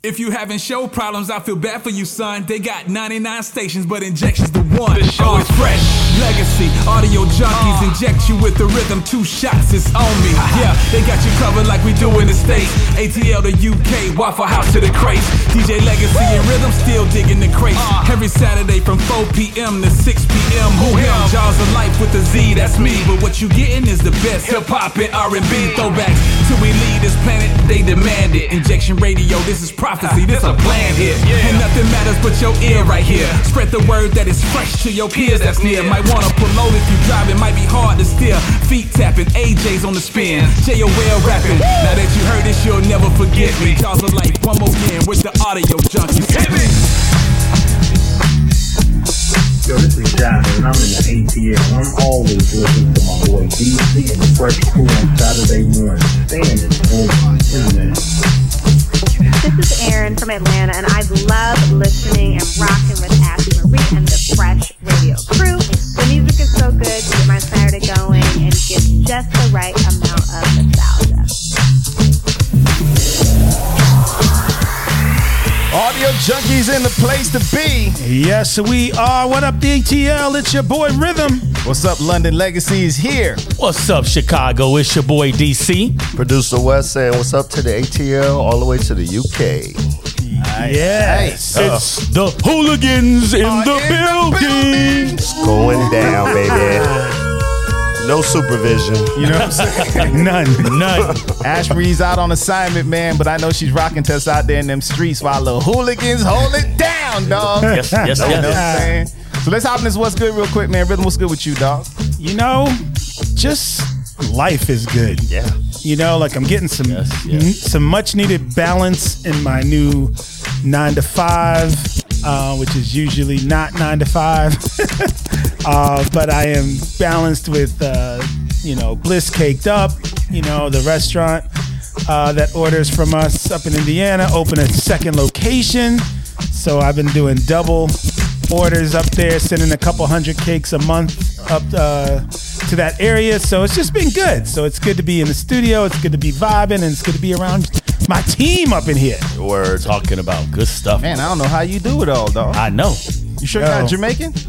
If you having show problems, I feel bad for you, son. They got 99 stations, but injections the one. The show is fresh. Legacy, audio junkeez inject you with the rhythm. Two shots, it's on me. Yeah, they got you covered like we do in the States. ATL to UK, Waffle House to the crates. DJ Legacy and Rhythm still digging the crates. Uh. Every Saturday from 4 p.m. to 6 p.m. Who him? Jaws of Life with the Z, that's me. Mm. But what you getting is the best hip hop and R&B throwbacks. Till we leave this planet, they demand it. Injection Radio, this is prophecy, this a plan here. And nothing matters but your ear right here. Spread the word that is fresh to your peers that's near. Might wanna pull over if you drive, it might be hard to steer. Feet tapping, AJ's on the spin. JOL rapping. Now that you heard this, you'll never forget me. Jaws of Life, one more again with the audio junkeez. Hit me! Yo, this is Jonathan, and I'm in the ATL. I'm always listening to my boy DC and the Fresh Crew on Saturday morning. Standing on Amen. This is Erin from Atlanta, and I love listening and rocking with Ashley Marie and the Fresh Radio crew. The music is so good to get my Saturday going and gives just the right amount of nostalgia. Audio junkeez in the place to be. Yes, we are. What up, DTL? It's your boy Rhythm. What's up, London Legacy is here. What's up, Chicago? It's your boy DC. Producer West saying what's up to the ATL all the way to the UK. Yes. It's oh. the hooligans in Are the in the building. It's going down, baby. No supervision. You know what I'm saying? None, none. Ashbury's out on assignment, man, but I know she's rocking to us out there in them streets while the hooligans hold it down, dog. Yes, yes, You know what I'm yes. saying? So let's hop in this what's good real quick, man. Rhythm, what's good with you, dog? You know, just life is good. Yeah. You know, like I'm getting some Yes, yes. some much needed balance in my new nine to five, uh, which is usually not nine to five. uh, but I am balanced with uh, you know Bliss Caked Up, you know the restaurant uh, that orders from us up in Indiana, open a second location. So I've been doing double orders up there, sending a couple hundred cakes a month up uh, to that area. So it's just been good. So it's good to be in the studio. It's good to be vibing, and it's good to be around my team up in here. We're talking about good stuff. Man, I don't know how you do it all, though. I know. You sure Yo. you're not Jamaican?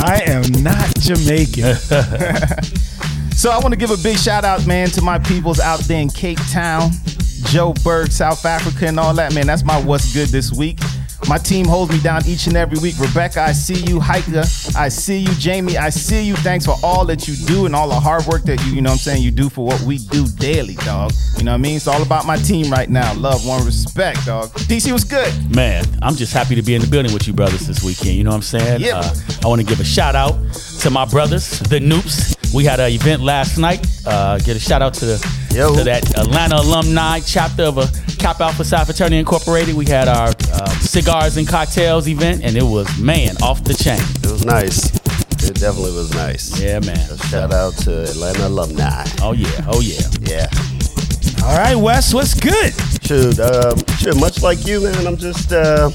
I am not Jamaican. So I want to give a big shout out, man, to my peoples out there in Cape Town, Joburg, South Africa, and all that, man. That's my what's good this week. My team holds me down each and every week. Rebecca, I see you. Hiker, I see you. Jamie, I see you. Thanks for all that you do and all the hard work that you, you know what I'm saying, you do for what we do daily, dog. You know what I mean? It's all about my team right now. Love, one, respect, dog. DC was good. Man, I'm just happy to be in the building with you brothers this weekend. You know what I'm saying? Yeah. Uh, I want to give a shout out to my brothers, the Nupes. We had an event last night. Uh, get a shout out to the Yo. to that Atlanta alumni chapter of a Kappa Alpha Psi Fraternity Incorporated. We had our uh, cigars and cocktails event, and it was man off the chain. It was nice. It definitely was nice. Yeah, man. Shout out to Atlanta alumni. Oh yeah, oh yeah. Yeah. All right, Wes, what's good? Shoot, um, shoot, much like you, man, I'm just, uh,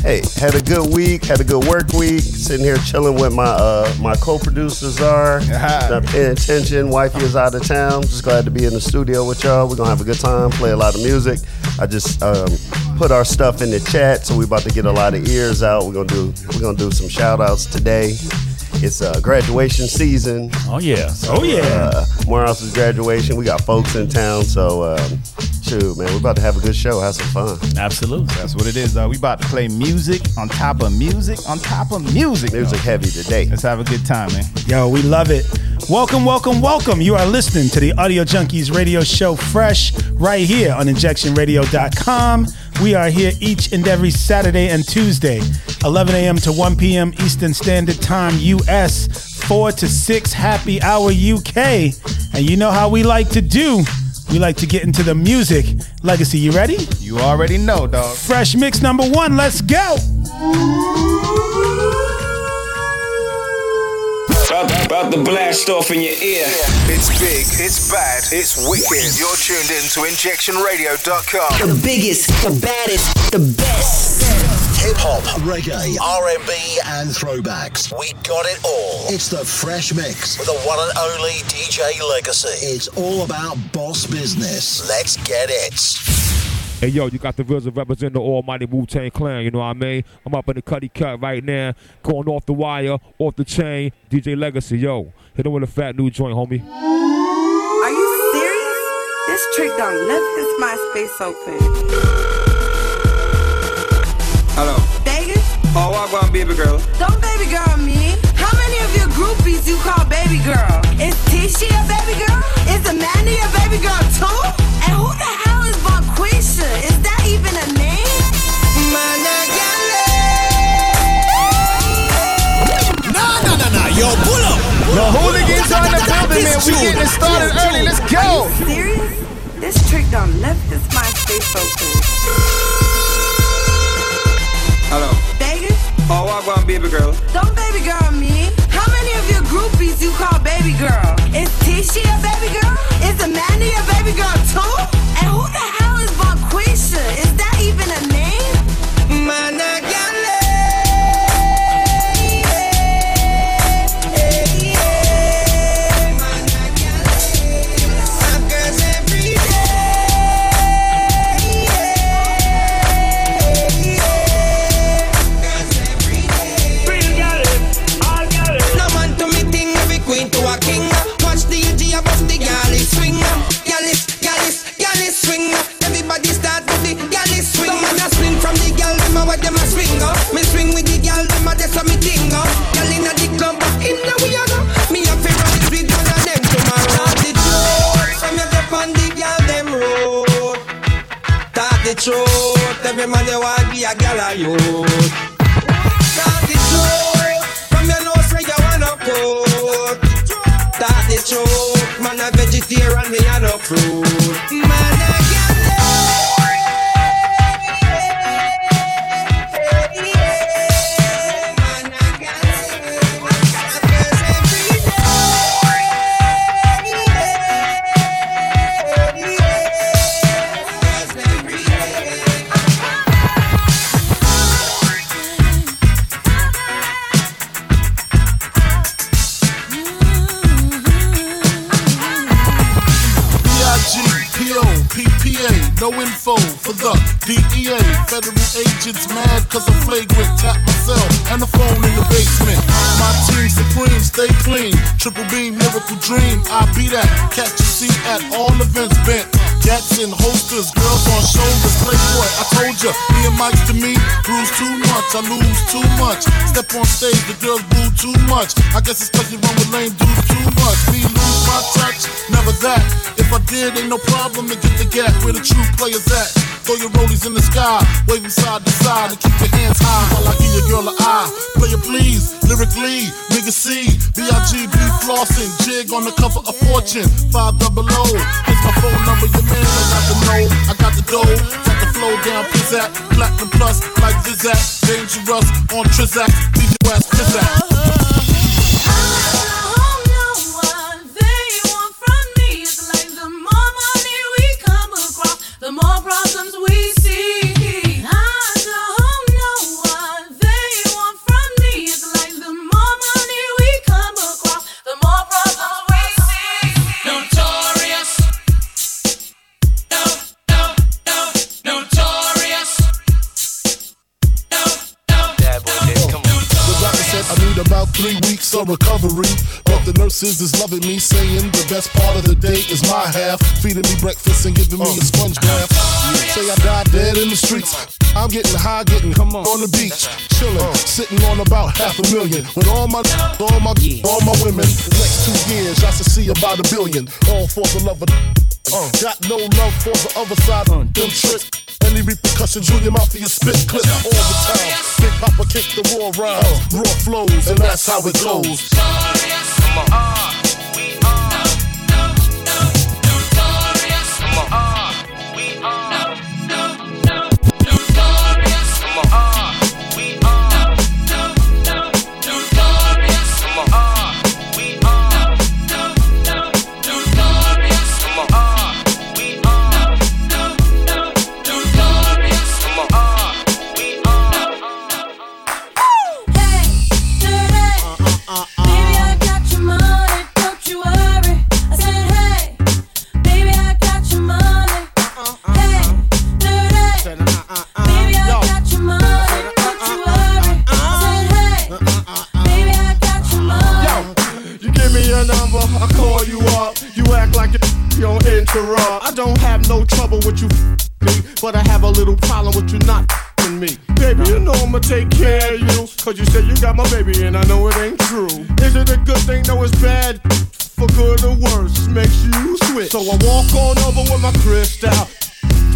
hey, had a good week, had a good work week, sitting here chilling with my uh, my co-producers are, not paying attention, wifey is out of town, just glad to be in the studio with y'all, we're gonna have a good time, play a lot of music. I just um, put our stuff in the chat, so we're about to get a lot of ears out, we're gonna do, we're gonna do some shout outs today. It's uh, graduation season. Oh yeah. Oh yeah. Uh, Morehouse's graduation. We got folks in town, so um, shoot, man, we're about to have a good show, have some fun. Absolutely. That's what it is, though. We about to play music on top of music on top of music. Music dog. heavy today. Let's have a good time, man. Yo, we love it. Welcome, welcome, welcome. You are listening to the Audio Junkeez radio show Fresh right here on injectionradio.com. We are here each and every Saturday and Tuesday, 11 a.m. to 1 p.m. Eastern Standard Time, US, 4 to 6 happy hour UK. And you know how we like to do. We like to get into the music. Legacy, you ready? You already know, dog. Fresh mix number one, let's go. About, about to blast off in your ear. It's big, it's bad, it's wicked. You're tuned in to injectionradio.com. The biggest, the baddest, the best. Hip hop, reggae, R&B, and throwbacks. We got it all. It's the Fresh Mix with the one and only DJ Legacy. It's all about boss business. Let's get it. Hey yo, you got the RZA representing the almighty Wu Tang Clan, you know what I mean? I'm up in the cutty cut right now, going off the wire, off the chain. DJ Legacy, yo, hit him with a fat new joint, homie. Are you serious? This trick done left his MySpace open. Hello. Vegas? Oh, I want baby girl. Don't baby girl me. How many of your groupies you call baby girl? Is Tisha a baby girl? Is Amanda a baby girl too? And who the hell is Bonquisha? Is that even a name? Nah, nah, nah, nah. Yo, pull up. The hooligans are in the building, man. We getting it started early. Let's go. Are you serious? This trick done left his MySpace open. Hello. Vegas? Oh, I want baby girl. Don't baby girl me. How many of your groupies you call baby girl? Is Tisha a baby girl? Is Amanda a baby girl too? And who the hell is Bonquisha? Is that even a name? Man, I that's a me. Gal inna the club, but. Me a fi run it with and them tomorrow. Talk the truth, from you step on the gal them road. Talk the truth, every man they want be a gal a youth. Talk the truth, from you know say you wanna put. Talk the truth, man a vegetarian, me a no fruit. Man agents mad cause I'm flagrant. Tap myself and the phone in the basement. My team supreme, stay clean. Triple beam, miracle dream. I be that. Catch a seat at all events bent. Gats in holsters, girls on shoulders. Playboy, I told ya, me and Mike's to me. Bruise too much, I lose too much. Step on stage, the girls boo too much. I guess it's cause you run with lame dudes too much. Me lose my touch, never that. If I did, ain't no problem to get the gap where the true players at. Throw your rollies in the sky, waving side to side, and keep your hands high while I give your girl a eye. Play it please, lyrically, nigga C, B-I-G-B flossing, jig on the cover of Fortune, five double O. Here's my phone number, your man, I got the know, I got the dough, got the flow down, pizzat, platinum plus, like Zizak, dangerous on Trizak, DJ ass Pizzak. Weeks of recovery. But the nurses is loving me, saying the best part of the day is my half. Feeding me breakfast and giving me a sponge bath. Say I died dead in the streets. I'm getting high, getting come on, on the beach. Chilling, sitting on about half a million. With all my, all my, all my women. Next two years, I should see about a billion. All for the love of. Uh, got no love for the other side. Them tricks. Any repercussions, Junior Mafia spit clip all the time. Big Papa kick the raw rhymes, raw flows, and that's how it goes. Baby, I got your act like you're on interrupt. I don't have no trouble with you, but I have a little problem with you not me. Baby, you know I'ma take care of you. Cause you said you got my baby, and I know it ain't true. Is it a good thing? No, it's bad. For good or worse, makes you switch. So I walk on over with my crystal.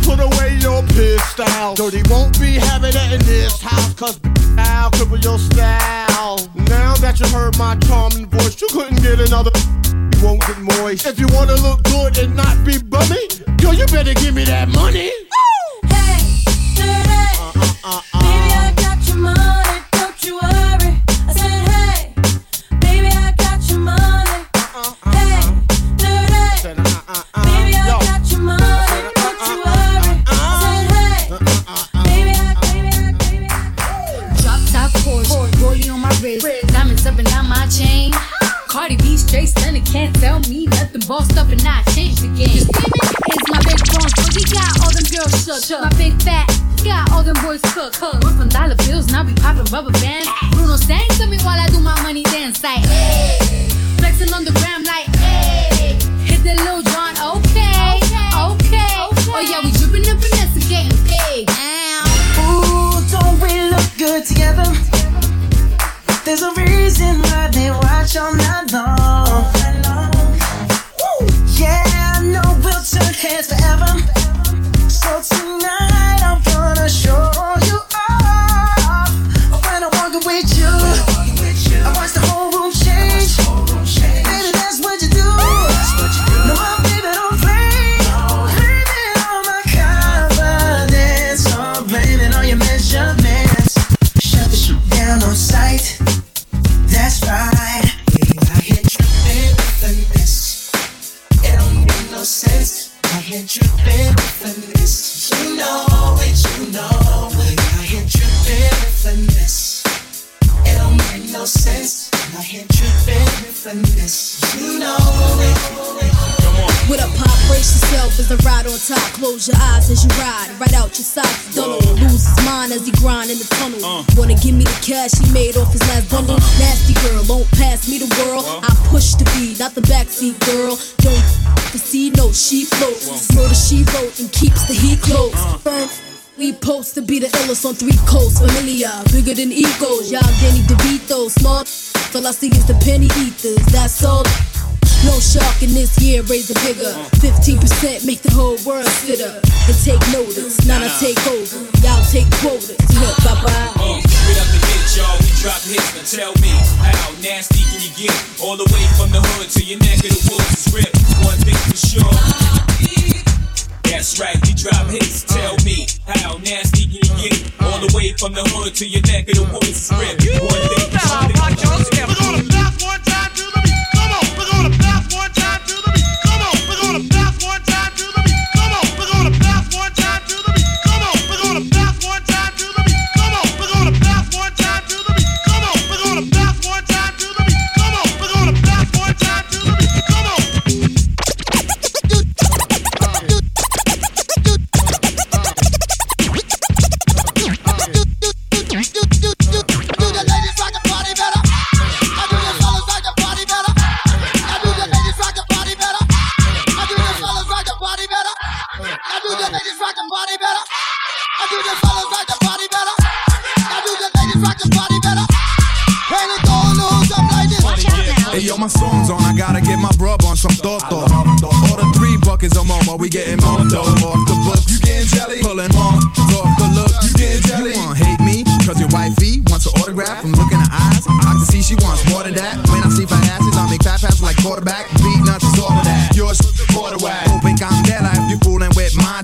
Put away your pistol. Dirty won't be having it in this house, cause I'll cripple your style. Now that you heard my charming voice, you couldn't get another. You won't get moist. If you wanna look good and not be bummy, yo, you better give me that money. Baby, I got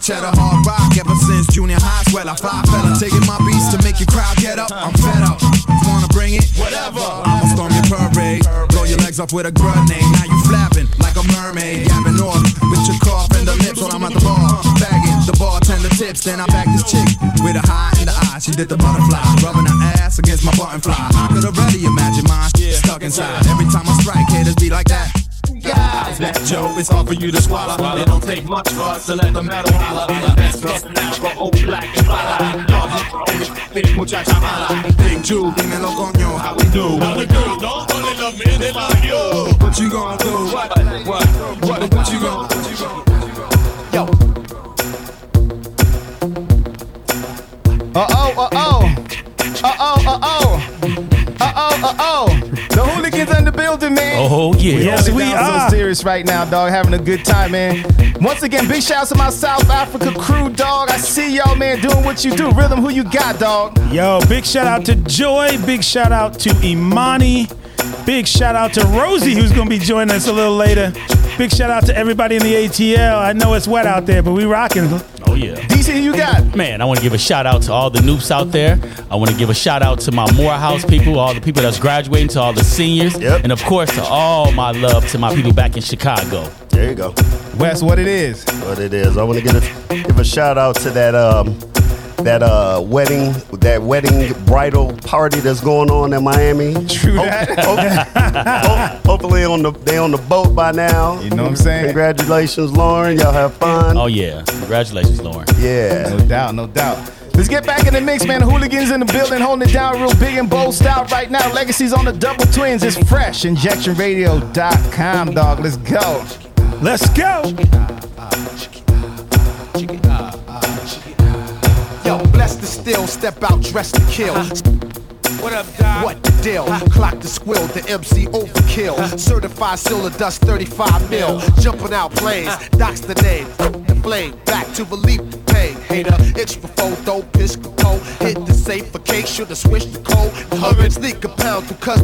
cheddar. Hard rock ever since junior high. Swell, I fly fella. Taking my beats to make your crowd get up. I'm fed up. Wanna bring it? Whatever. I'ma storm your parade. Blow your legs off with a grenade. Now you flapping like a mermaid. Yapping off with your cough and the lips while I'm at the bar. Bagging the bartender tips. Then I back this chick with a high in the eye. She did the butterfly. Rubbing her ass against my button fly. I could already imagine mine stuck inside. Every time I strike, haters be like that. Guys, that Joe, it's hard for you to swallow. It don't take much for us to let the metal holler. That's best now for old black and fly. Big muchacha mala. Big Jew, dímelo coño, how we do? How we do? Nobody love me they like you. What you gonna do? What? What? What? What you gonna do? Yo. Uh oh, uh oh. Uh oh, uh oh. Uh oh, uh oh. Building, man. Oh, yeah. We Yes, we are. So serious right now, dog. Having a good time, man. Once again, big shouts to my South Africa crew, dog. I see y'all, man, doing what you do. Rhythm, who you got, dog? Yo, big shout out to Joy. Big shout out to Imani. Big shout out to Rosie, who's gonna be joining us a little later. Big shout out to everybody in the ATL. I know it's wet out there, but we rocking. Oh yeah. DC, who you got? Man, I want to give a shout out to all the nupes out there. I want to give a shout out to my Morehouse people, all the people that's graduating, to all the seniors, and of course to all my love to my people back in Chicago. There you go. Wes, what it is? What it is. I want to give a give a shout out to that um that uh wedding that wedding bridal party that's going on in Miami. True that. hopefully on the they on the boat by now. You know what I'm saying? Congratulations, Lauren. Y'all have fun. Oh yeah. Congratulations, Lauren. Yeah. No doubt, no doubt. Let's get back in the mix, man. The hooligans in the building, holding it down real big and bold style right now. Legacy's on the double twins. It's fresh. InjectionRadio.com, dog. Let's go. Let's go. Still, step out, dressed to kill. What up, Doc? What the deal? Clock the squill, the MC overkill. Certified silver dust 35 mil. Jumping out planes, Doc's the name. The flame, back to relief the pain. Hater, itch for photo, piss for cold. Hit the safe for cake, should've switched the code. Hurry, sneak a pound to cut.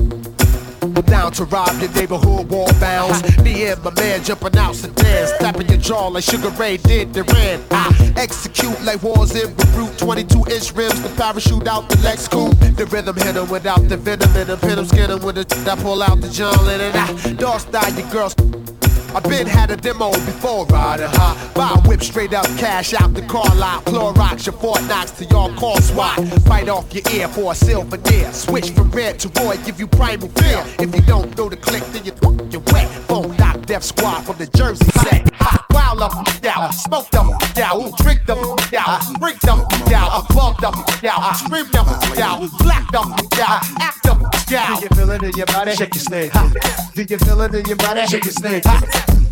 Down to rob your neighborhood wall bounds. Me and my man jumping out sedans, slapping your jaw like Sugar Ray did Duran. I execute like wars in Beirut, 22 inch rims, the parachute out the Lex coupe. The rhythm hit 'em without the venom in 'em, hit 'em, skin 'em with the that pull out the John Lennon. I dog style your girls. I been had a demo before riding high. Buy whip straight up, cash out the car lot. Clorox your Fort Knox to y'all call SWAT. Fight off your ear for a silver deer. Switch from red to roy, give you primal fear. If you don't know the click, then you you're wet. Phone knock Def Squad from the Jersey set. Wild up, out, smoke them out, drink them out, drink them out, bug them out, scream them out, black them out, act them out. Do you feel it in your body? Shake your snake. Do you feel it in your body? Shake your snake.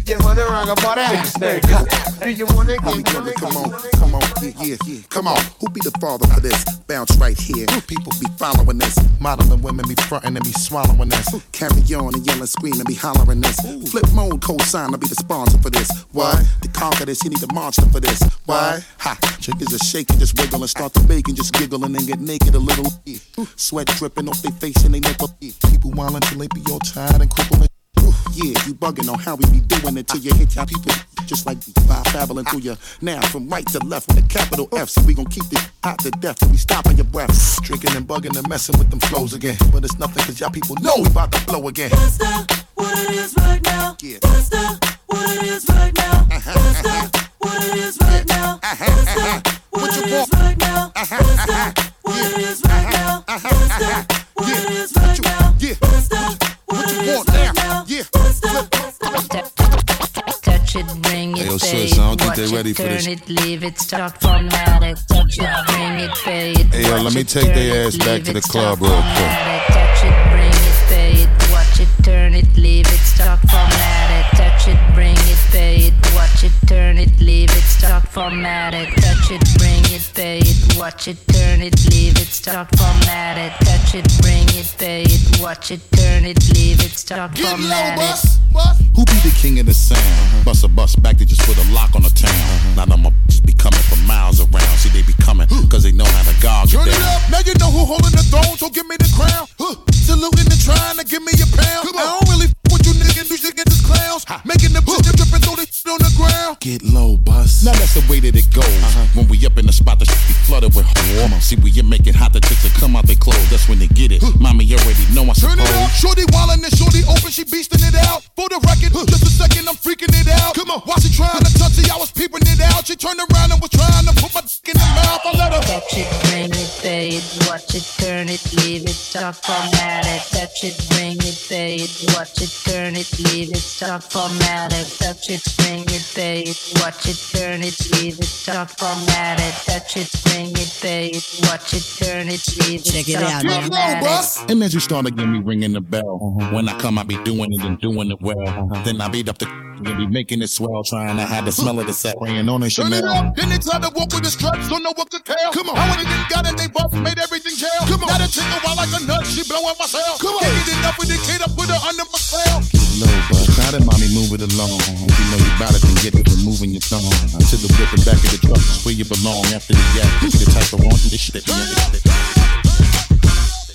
You wanna rock a body? Shake your snake. Do you wanna get Come on, come on, yeah, yeah, yeah. Come on, who be the father for this? Bounce right here. People be following this. Modeling women be fronting and be swallowing this. Carry on and yelling, screaming, be hollering this. Flip mode, co-sign, I'll be the sponsor for this. Why? To conquer this, you need a monster for this. Why? Ha! Chickens just shaking, just wiggle and start to bake and just giggle and then get naked a little. Sweat dripping off their face and they never nipple. People while until they be all tired and crippled. Yeah, you bugging on how we be doing it till you hit your people just like the five babbling through you. Now from right to left with a capital F, so we gon' keep it hot to death till we stopping your breath. Drinking and bugging and messing with them flows again. But it's nothing cause y'all people know we about to blow again. That's what it is right now. That's not what it is right now. Uh-huh, That's not uh-huh. what it is right now. Uh-huh, That's not what it is right now. That's what it is yo, sis, I don't think watch they it, ready for this. it, leave it, start formatted. Touch it, bring it, pay it. Hey, yo, let me take their ass back to the club real quick. Touch it, bring it, pay it, watch it, turn it, leave it, start formatted. Touch it, bring it, pay it, watch it, turn it, leave it, start formatted. Touch it, bring it, pay it, watch it, turn it, leave it, start formatted. Touch it, bring it, pay it, watch it, turn it, leave it, start formatted. Who be the king of the sound? Bust a bus back to just put a lock on the town. Uh-huh. Now them just be coming from miles around. See, they be coming cause they know how to gouge Turn it it down. up, now you know who holding the throne, so give me the crown. Huh. Saluting and trying to give me a pound. I don't really f with you niggas, you should get this clowns. Making them shit dripping through the shit on the ground. Get low, bus. Now that's the way that it goes. Uh-huh. When we up in the spot, the shit be flooded with warm. See, when you make it hot, the chicks that come out they clothes. That's when they get it. Mommy you already know I Turn suppose. it up, shorty wildin' and shorty open, she beastin' it out. For the record, just a second, I'm freaking it out. Come on, while she trying to touch it, I was peeping it out. She turned around and was trying to put my dick in the mouth. I let her. Touch it, bring it, pay it, watch it, turn it, leave it, start formatted. Touch it, bring it, pay it, watch it, turn it, leave it, start formatted. Touch it, bring it, pay it, watch it, turn it, leave it, start formatted. Touch it, bring it, pay it, watch it, turn it, leave it, Check it out, formatted. And as you start to get me ringing the bell, when I come, I be doing it and doing it well. Then I beat up the Gonna be making it swell, trying to have the smell of the set weighing on a Turn it Chanel. up, then they try to walk with the straps, don't know what to tell. Come on, how many niggas got it? They both made everything jail. Come on, now they take a while like a nut, she blow up my cell. Come on, can't get enough with the kid, I put her under my spell. Low, but mommy move it along. If you know get it, your thumb. To the whip back of the truck, where you belong. After the the type of want this shit.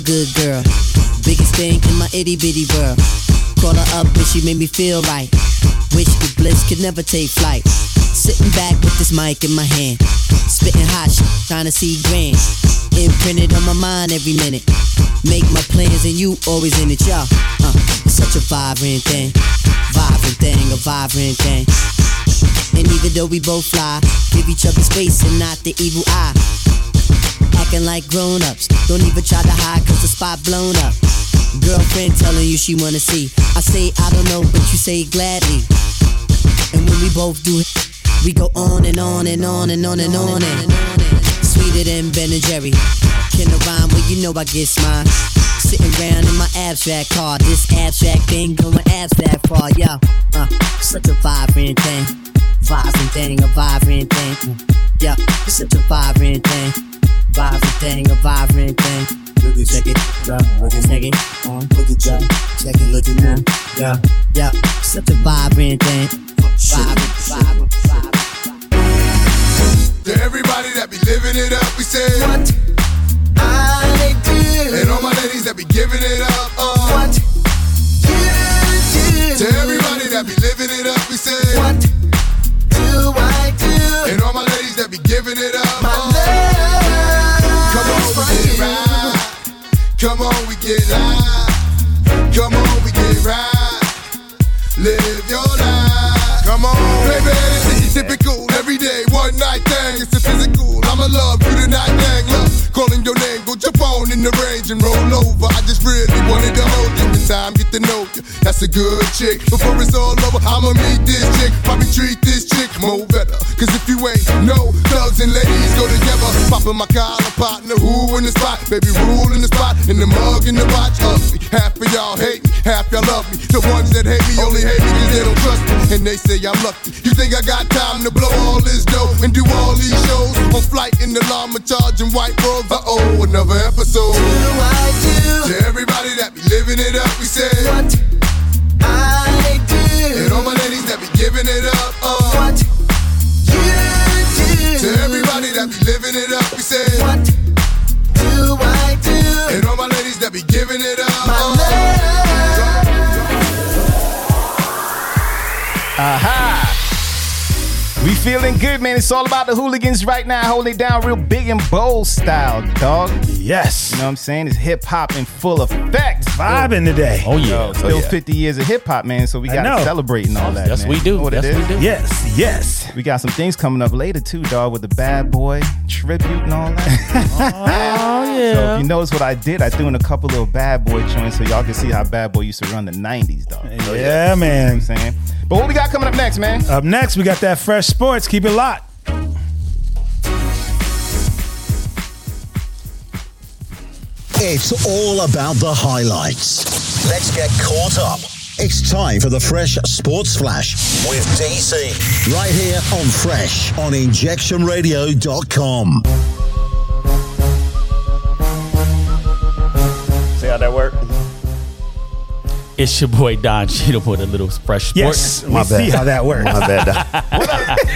Good girl, biggest thing in my itty bitty world. Call her up and she made me feel right. Wish the bliss could never take flight. Sitting back with this mic in my hand, spitting hot shit, trying to see grand. Imprinted on my mind every minute. Make my plans and you always in it, y'all. Uh, such a vibrant thing, vibrant thing, a vibrant thing. And even though we both fly, give each other space and not the evil eye. Acting like grown ups, don't even try to hide cause the spot blown up. Girlfriend telling you she wanna see. I say I don't know, but you say gladly. And when we both do it, we go on and on and on and on and on and sweeter than Ben and Jerry. Can I rhyme? Well, you know I get mine. Sitting around in my abstract car, this abstract thing going abstract far, yo. Uh, such a vibrant thing, vibrant thing, a vibrant thing. Mm, Yeah, it's such a vibrant thing, vibrant thing, a vibrant thing. Look at check it, yeah, look at check it, on, look at check, check it, look at now, yeah, yeah, such a vibrant thing, vibrant, vibrant, vibrant. To everybody that be living it up, we say what ladies that be giving it up, uh, what you do. To everybody that be living it up, we say what do I do. And all my ladies that be giving it up, my uh, come on, we get right. Come on, we get live. Come on, we get right. Live your life. Come on, baby. It's typical, everyday, one night thing. It's a physical. I'ma love you tonight, dang. Love calling your name, go your phone in the range and roll over. I just really wanted to hold you. In time, get to know you. That's a good chick. Before it's all over, I'ma meet this chick. Probably treat this chick more better. Cause if you ain't no thugs and ladies go together. Popping my collar, partner, who in the spot? Baby, rule in the spot, in the mug, in the watch. Ugly. Half of y'all hate me, half y'all love me. The ones that hate me only hate me cause they don't trust me. And they say I'm lucky. You think I got time to blow all this dough and do all these shows? On flight in the llama charging white robes. Uh oh, another episode. I do? To everybody that be living it up, we say what I do. And all my ladies that be giving it up, uh, what you do. To everybody that be living it up, we say what do I do? And all my ladies that be giving it up, my uh, Aha! We feeling good, man. It's all about the hooligans right now. Holding it down real big and bold style, dog. Yes. You know what I'm saying? It's hip hop in full effect. Vibing today. Oh, yeah. Yo, still Oh, yeah. 50 years of hip hop, man. So we got know. to celebrate and all that. Yes, man. we do. You know what it Yes, we do. Yes, yes. We got some things coming up later too, dog, with the bad boy tribute and all that. Oh, yeah. So if you notice what I did, I threw in a couple little bad boy joints so y'all can see how bad boy used to run the 90s, dog. So, Yeah, man. I'm saying. But what we got coming up next, man? Up next, we got that fresh sports. Keep it locked. It's all about the highlights. Let's get caught up. It's time for the Fresh Sports Flash with DC. Right here on Fresh on injectionradio.com. It's your boy Don Cheadle with a little fresh Yes, sports. we My bad. see how that works. My bad. Don.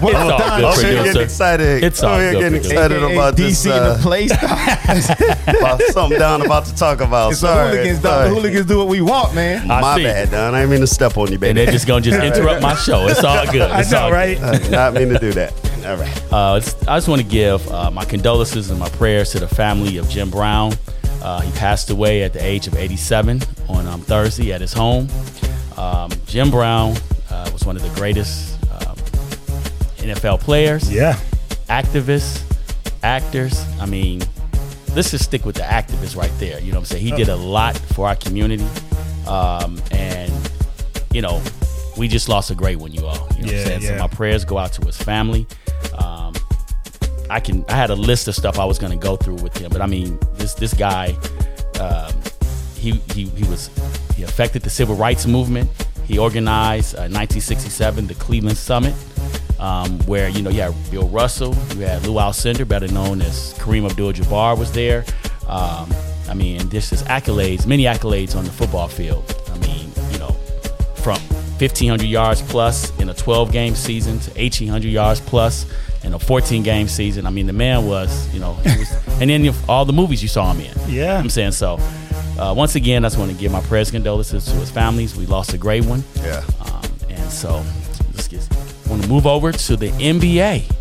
It's all Don, good, I'm here producer. getting excited. It's all I'm here good, getting producer. excited AKA about DC this. in Uh, the place. about something down about to talk about. It's the Sorry. hooligans, dog. Sorry. The hooligans do what we want, man. I My see. bad, Don. I didn't mean to step on you, baby. And they're just gonna just interrupt my show. It's all good. I It's know, all right? good. I did not mean to do that. All right. Uh, I just want to give uh, my condolences and my prayers to the family of Jim Brown. Uh, he passed away at the age of 87 on um, Thursday at his home. Um, Jim Brown uh, was one of the greatest um, NFL players, Yeah. activists, actors. I mean, let's just stick with the activists right there. You know what I'm saying? He did a lot for our community. Um, and, you know, we just lost a great one, you all. You know what Yeah, I'm saying? yeah. So my prayers go out to his family. I can I had a list of stuff I was gonna go through with him, but I mean this this guy, um, he he he was he affected the civil rights movement. He organized uh, 1967 the Cleveland Summit, um, where you know you had Bill Russell, you had Lou Alcindor, better known as Kareem Abdul-Jabbar, was there. Um, I mean, this is accolades, many accolades on the football field. I mean, you know, from 1,500 yards plus in a 12 game season to 1,800 yards plus in a 14 game season. I mean, the man was, you know, he was, and then all the movies you saw him in. Yeah. I'm saying so. Uh, once again, I just want to give my prayers and condolences to his families. We lost a great one. Yeah. Um, and so, let's get. Want to move over to the NBA.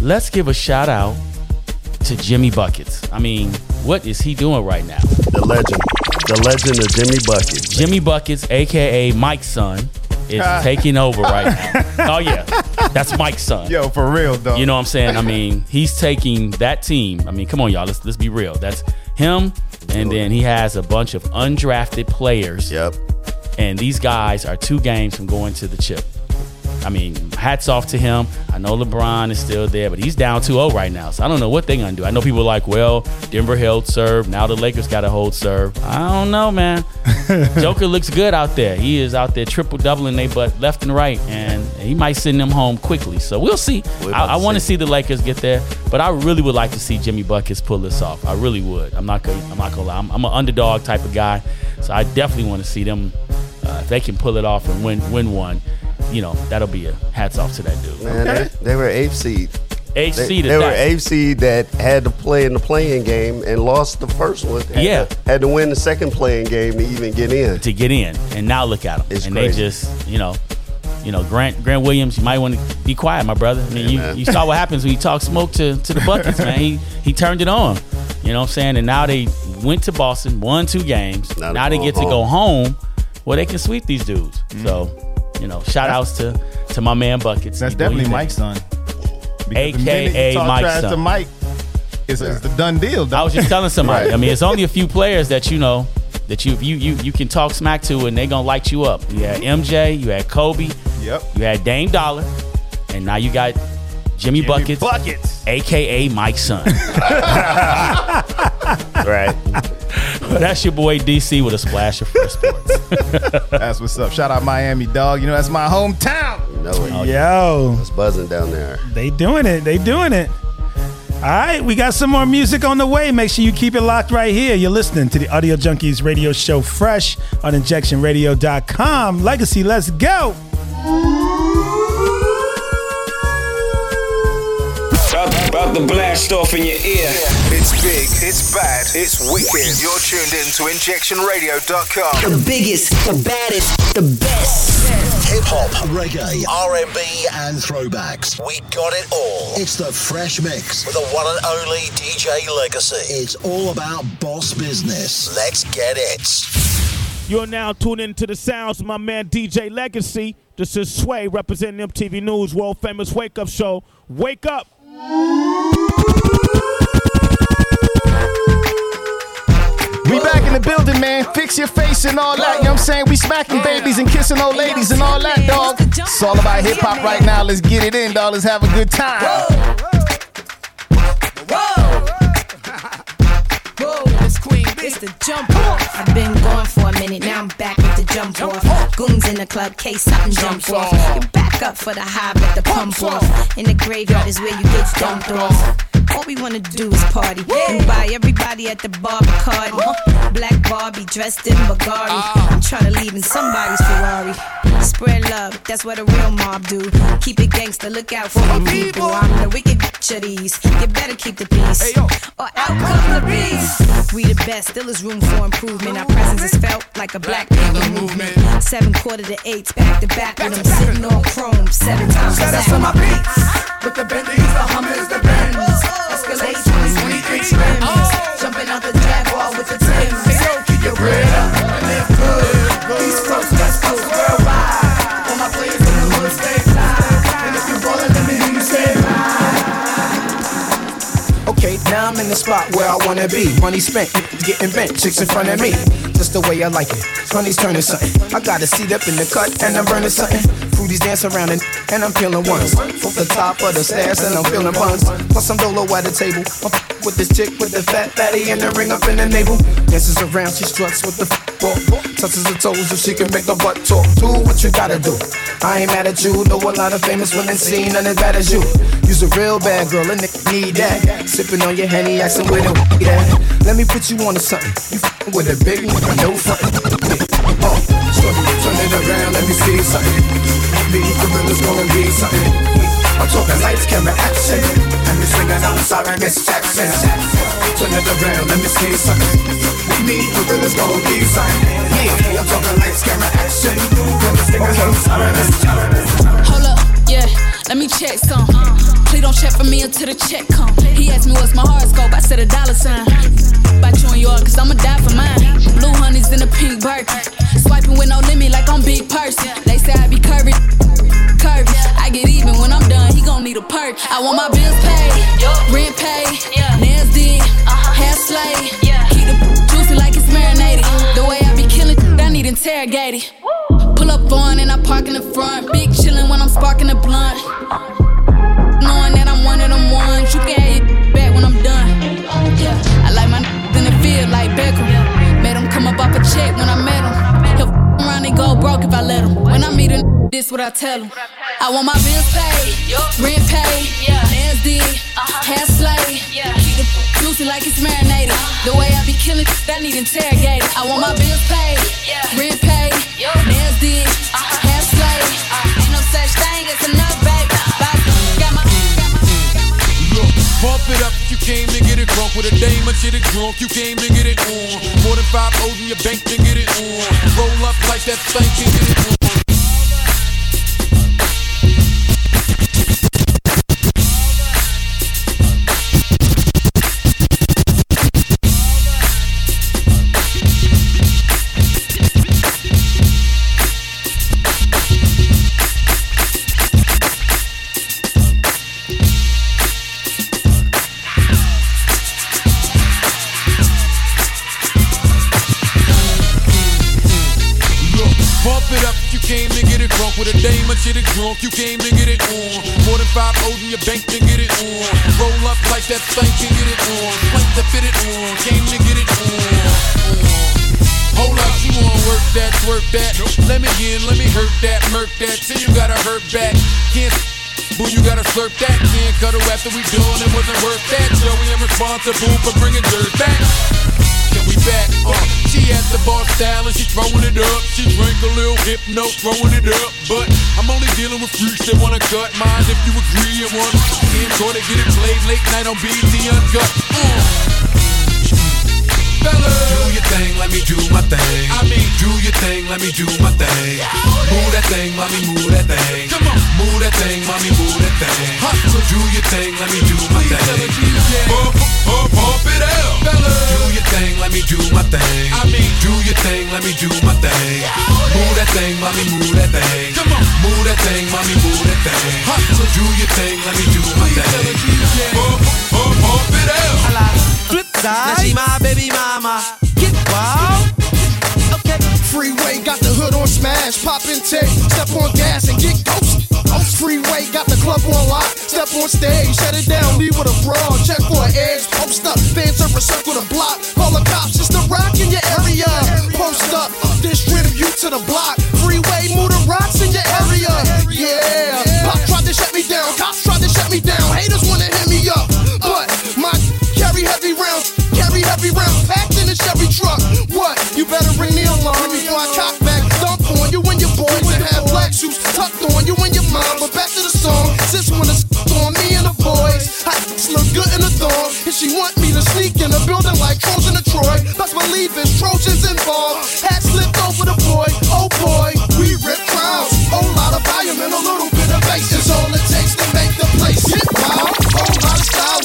Let's give a shout out to Jimmy Buckets. I mean, what is he doing right now? The legend, the legend of Jimmy Buckets. Jimmy Buckets, aka Mike's son, is taking over right now. Oh yeah, that's Mike's son. Yo, for real though. You know what I'm saying? I mean, he's taking that team. I mean, come on, y'all. Let's let's be real. That's him, and then he has a bunch of undrafted players. Yep. And these guys are two games from going to the chip. I mean, hats off to him. I know LeBron is still there, but he's down 2-0 right now. So I don't know what they're gonna do. I know people are like, well, Denver held serve. Now the Lakers got to hold serve. I don't know, man. Joker looks good out there. He is out there triple doubling they butt left and right, and he might send them home quickly. So we'll see. I, I want to see. see the Lakers get there, but I really would like to see Jimmy Buckets pull this off. I really would. I'm not gonna. I'm not gonna lie. I'm, I'm an underdog type of guy, so I definitely want to see them. Uh, if they can pull it off and win win one, you know that'll be a hats off to that dude. Man, they, they were eighth seed. Eighth they, seed at They were eighth seed that had to play in the play-in game and lost the first one. Had Yeah. to, had to win the second play-in game to even get in. to get in, and now look at them. It's and crazy. they just, you know, you know, Grant Grant Williams. You might want to be quiet, my brother. I mean, you, man. you saw what happens when you talk smoke to to the buckets, man. He he turned it on. You know what I'm saying? And now they went to Boston, won two games. Now Now, they're get going to go home, where they can sweep these dudes. Mm-hmm. So, you know, shout outs to to my man buckets. That's definitely Mike's son. Because AKA Mike's son. to Mike, it's, it's the done deal. I was just telling somebody. Right. I mean, it's only a few players that you know that you you you you can talk smack to, and they're gonna light you up. You had MJ, you had Kobe, Yep. you had Dame Dollar, and now you got Jimmy, Buckets, Buckets. aka Mike's son. right. That's your boy DC with a splash of fresh sports. That's what's up. Shout out Miami, dog. You know that's my hometown. You know it. Yo, It's buzzing down there. they doing it. They doing it. All right, we got some more music on the way. Make sure you keep it locked right here. You're listening to the Audio Junkeez radio show fresh on injectionradio.com. Legacy, let's go. About, about blast off in your ear. It's big, it's bad, it's wicked. You're tuned in to injectionradio.com. The biggest, the baddest, the best. Hip hop, reggae, R&B, and throwbacks. We got it all. It's the Fresh Mix with the one and only DJ Legacy. It's all about boss business. Let's get it. You're now tuned into the sounds of my man DJ Legacy. This is Sway representing MTV News World Famous Wake Up Show. Wake up! We back in the building, man. Fix your face and all that. You know what I'm saying? We smacking babies and kissing old ladies and all that, dog. It's all about hip hop right now. Let's get it in, dog. Let's have a good time. Whoa, it's Queen Biz the jump off. I've been gone for a minute, now I'm back with the jump off. Goons in the club, case something jump off. Back up for the high, let the pump off. In the graveyard is where you get dumped off. All we wanna do is party and buy everybody at the bar Bacardi. Black Barbie dressed in Bulgari. I'm tryna leave in somebody's Ferrari. Spread love, that's what a real mob do. Keep it gangster, look out for my people. I'm the wicked bitch of these. You better keep the peace, or out come the beast. We the best, still is room for improvement. Our presence is felt like a black people movement. Seven quarter to eights, back to back with them sitting on chrome seven times. Shout out to my beats. With the Bentleys, the Hummers, the Benz. Oh. Escalade to the 23 trims. Oh. Jumping out the I'm in the spot where I wanna be. Money spent, getting bent, chicks in front of me. Just the way I like it. Honey's turning something. I got a seat up in the cut and I'm burning something. Fruities dance around it, and I'm feeling ones. Off the top of the stairs and I'm feeling buns. Plus some dolo at the table. I'm with this chick with the fat fatty and the ring up in the navel. Dances around, she struts with the walk. Touches her toes if she can make the butt talk. Do what you gotta do. I ain't mad at you. Know a lot of famous women seen none as bad as you. You's a real bad girl and nigga need that. Sipping on your henny, asking where the at. Let me put you on to something. You f***ing with a big nigga, no frontin'. Oh, uh, shorty, turn it around, let me see something. These gorillas gonna be something. I'm talking lights, camera, action. And this singing, I'm sorry, Miss Jackson. Turn it around, let me see something. With me, gorillas be something. Yeah, I'm talking lights, camera, action. And this singing, I'm sorry, Miss Jackson. Hold up, yeah, let me check some. Please don't check for me until the check come. He asked me what's my horoscope, I said a dollar sign. About you and yours, cause I'ma die for mine. Blue honey's in a pink Birkin. Swiping with no limit like I'm big person. They say I be curvy, curvy. I get even when I'm done, he gon' need a perk. I want my bills paid, rent paid, nails did, hair slayed. Keep the juicy like it's marinated. The way I be killing, I need interrogated. Pull up on and I park in the front. Big chillin' when I'm sparking the blunt. Knowing that I'm one of them ones, you can have your back when I'm done. Field like Beckham. Made him come up off a check when I met him. He'll f- around and go broke if I let him. When I meet him, this what I tell him. I want my bills paid, rent paid, nails did, hair slayed. Keep the juicy like it's marinated. The way I be killing, that need interrogated. I want my bills paid, rent paid, nails did, hair slayed. Ain't no such thing as enough, Pump it up, you came to get it drunk with a dame or shit it drunk, you came to get it on. More than five O's in your bank, then get it on. Roll up like that thing, can get it on. Drunk, you came to get it on. More than five O's in your bank, then get it on. Roll up like that thing, can get it on. Plank to fit it on, came to get it on. on. Hold up, you wanna work that, work that. Let me in, let me hurt that, murk that. Till you gotta hurt back. Can't Boo, you gotta slurp that. Can't cut her after we done. It wasn't worth that. Joey, I'm responsible for bringing dirt back. Back? Uh, she at the bar style and she throwing it up. She drink a little hypno, throwing it up. But I'm only dealing with freaks that wanna cut mine. If you agree and want, try to get it played late night on BET Uncut. Uh. Fellas. Do your thing, let me do my thing. I mean, do your thing, let me do my thing. Move that thing, mommy, move that thing. Come on, move that thing, mommy, move that thing. Hustle, do your thing, let me do my thing. Pump, pump, pump it out, fellas. Do your thing, let me do my thing. I mean, do your thing, let me do my thing. Move that thing, mommy, move that thing. Come on, move that thing, mommy, move that thing. Hustle, do your thing, let me do my thing. Pump, pump, pump it out. Flip side. Now she my baby mama. Get wild. Okay. Freeway got the hood on smash, pop and take, step on gas and get ghost. Freeway got the club on lock, step on stage, shut it down, leave with a brawl, check for an edge, post up, fans over circle the block, call the cops, it's the rock in your area. Post up, distribute you to the block, freeway, move the rocks in your area. Yeah, pop tried to shut me down, cops tried to shut me down, haters heavy rounds, packed in a Chevy truck. What? You better ring the alarm before I cock back, dump on you and your boys and have black suits tucked on you and your mom. But back to the song, since when it's on me and the boys, I look good in a thong, and she want me to sneak in a building like Trojan and Troy. Best believe it's Trojans involved. Hat slipped over the boy, oh boy, we rip crowds. Whole lot of volume and a little bit of bass is all it takes to make the place get wild. Whole lot of style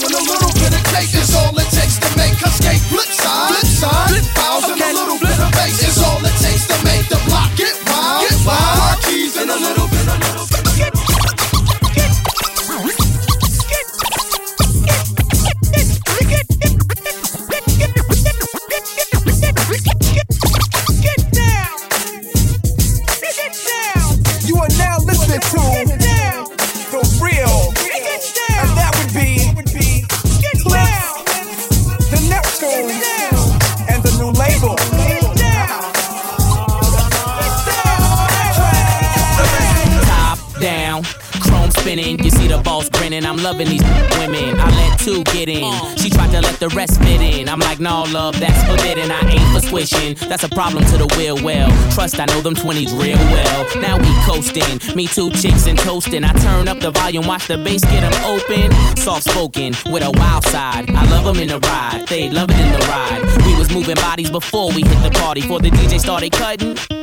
and I'm loving these women. I let two get in. She tried to let the rest fit in. I'm like, no, love, that's forbidden. I ain't for squishing. That's a problem to the will. Well, trust, I know them 20s real well. Now we coasting. Me two chicks and toasting. I turn up the volume, watch the bass get them open. Soft spoken with a wild side. I love them in the ride. They love it in the ride. We was moving bodies before we hit the party. Before the DJ started cutting.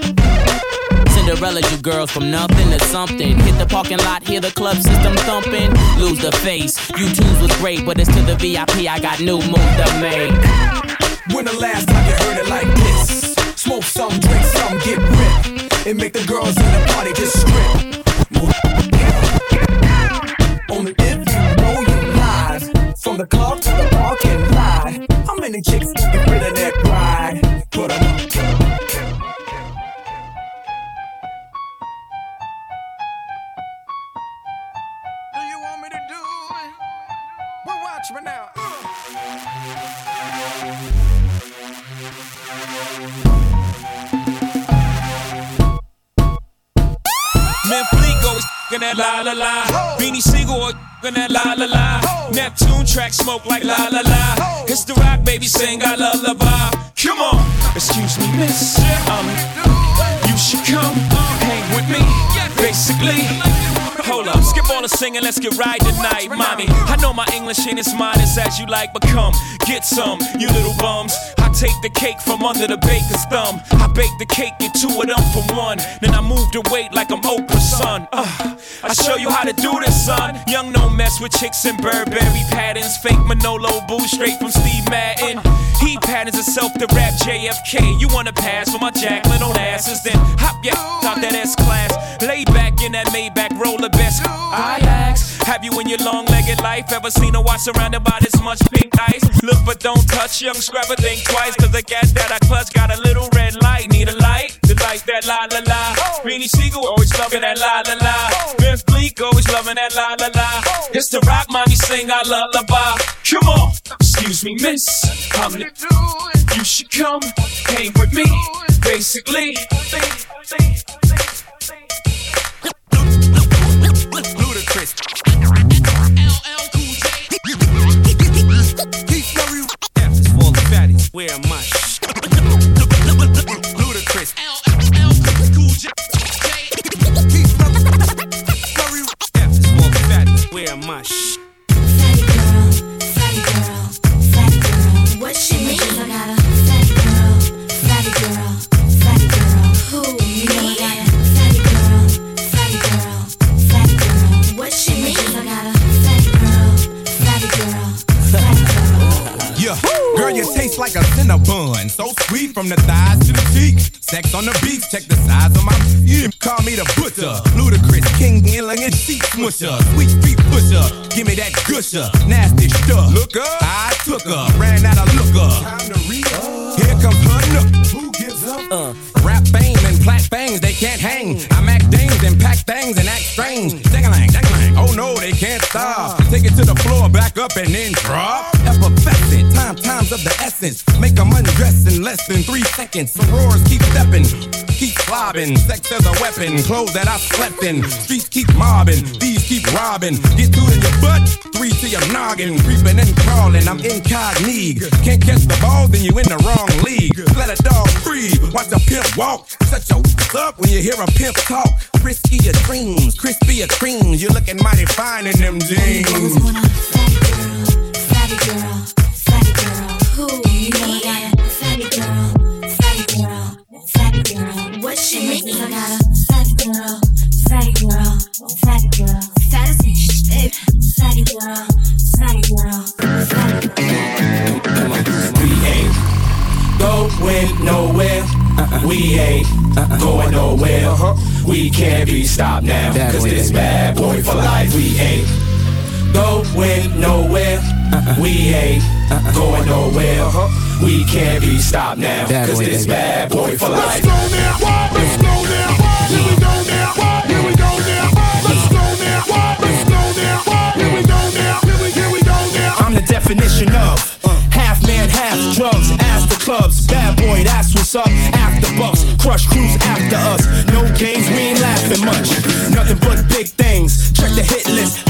Cinderella, you girls from nothing to something. Hit the parking lot, hear the club system thumping. Lose the face. You twos was great, but it's to the VIP. I got new moves to make. When the last time you heard it like this? Smoke some, drink some, get ripped. And make the girls in the party just strip. Only if you know you live. From the club to the parking lot. How many chicks get rid of that watch me now. Man, Fleek always that la la la. Beanie Sigel in that la la la. Neptune track smoke like la la la. It's the rock baby sing I lullaby. Come on, excuse me, miss. Um, you should come hang with me. Basically. All the singing, let's get right tonight, mommy. I know my English ain't as modest as you like, but come, get some, you little bums. Take the cake from under the baker's thumb. I bake the cake, get two of them for one. Then I move the weight like I'm Oprah's son. Uh, I show you how to do this, son. Young no mess with chicks in Burberry patterns. Fake Manolo boo straight from Steve Madden. He patterns himself to rap JFK. You wanna pass for my Jacqueline on asses? Then hop ya out that S class. Lay back in that Maybach, roll the best. I ask, have you in your long legged life ever seen a watch surrounded by this much pink ice? Look but don't touch, young scrubber, think twice. Cause the gas that I clutch got a little red light. Need a light to light that la la la. Beanie Sigel always loving that la la la. Vince Bleak always loving that la la la. It's the rock mommy sing our lullaby. Come on, excuse me, miss. I'm the You should come hang with me. Basically. Where am I? Ludacris. For the fatties, where am I? What she mean? I got a fatty girl, fatty girl, fatty girl. Who me? I got a fatty girl, fatty girl, fatty girl. What she mean? I got a fatty girl, fatty girl, fatty girl. Yeah, girl, you like a cinnabon. So sweet from the thighs to the cheeks. Sex on the beach, check the size of my. Yeah, call me the butcher. Ludacris, king, elegant, sheet smusher. Sweet feet pusher. Give me that gusher. Nasty stuff. Look up. I took her. Ran out of looker. Time to read up. Here comes her nook. Who gives up? Uh, rap plat bangs, they can't hang. I mac things and pack things and act strange. Dang-a-lang, dang-a-lang. Oh no, they can't stop. Ah. Take it to the floor, back up and then drop. Effervescent, time, times of the essence. Make them undress in less than three seconds. Sorors keep stepping, keep slobbing. Sex as a weapon, clothes that I slept in. Streets keep mobbing, thieves keep robbing. Get two in your butt, three to your noggin. Creeping and crawling, I'm incognito. Can't catch the ball, then you in the wrong league. Let a dog breathe, watch a pimp walk. Shut your up when you hear a pimp talk. Risky your dreams, crispy your creams. You're looking mighty fine in them jeans. Fatty girl, fatty girl. Who me? I girl. What she mean? I got a fatty girl, fatty girl, fatty girl. Fat as shit. Fatty girl, fatty girl, fatty girl. We ain't going nowhere. We ain't going nowhere. We can't be stopped now. Cause this bad boy for life. We ain't going nowhere. Uh-uh. We ain't uh-uh. going nowhere. Uh-huh. We can't be stopped now. Cause this bad boy for life. Let's go now, let's go now, here we go now, here we go now, here we go now. I'm the definition of uh. half man, half drugs. Ask the clubs, bad boy, that's what's up. After bucks, crush crews after us. No games, we ain't laughing much. Nothing but big things. Check the hit list, we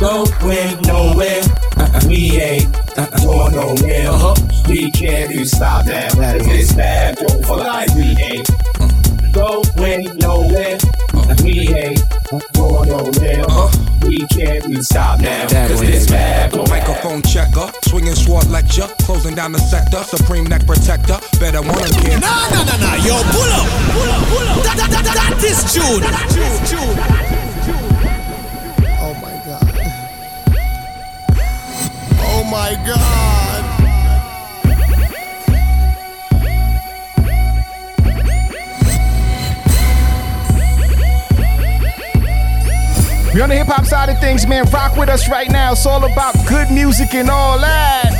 going nowhere. We ain't going nowhere. We can't even stop that. It's bad for life. We ain't going nowhere. We ain't going nowhere. We can't even stop now. Cause it's bad for Microphone checker, swinging sword lecture, closing down the sector, supreme neck protector. Better one kid. Nah, nah, nah, nah. Yo, pull up, pull up, pull up. That, that, that, that, that is June. That is June. My god. We on the hip hop side of things, man. Rock with us right now. It's all about good music and all that.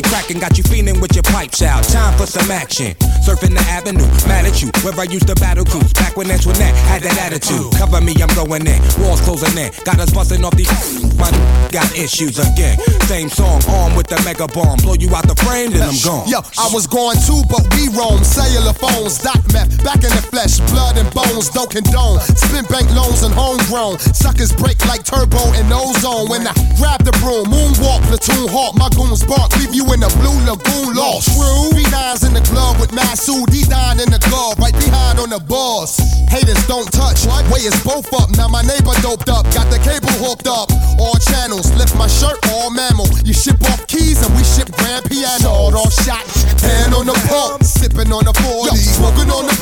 shit cracking, got you feeling with your pipes out. Time for some action. Surfing the avenue, mad at you. Where I used to battle cruise, back when Antoinette had that attitude. Cover me, I'm going in. Walls closing in, got us busting off these. My got issues again. Same song, armed with the mega bomb. Blow you out the frame, then I'm gone. Yo, I was going too, but we roam. Cellular phones, doc meth, back in the flesh, blood and bones, don't condone. Spin bank loans and homegrown. Suckers break like turbo and ozone. When I grab the broom, moonwalk, platoon hawk, my goons bark, leave you in the blue lagoon lost. True. B9's in the glove with Masu, D9 in the glove, right behind on the boss. Haters don't touch, way is both up. Now my neighbor doped up, got the cable hooked up. All channels, lift my shirt, all mammal. You ship off keys and we ship grand piano. Sawed off shot, hand on the pump, sipping on the 40, smoking on the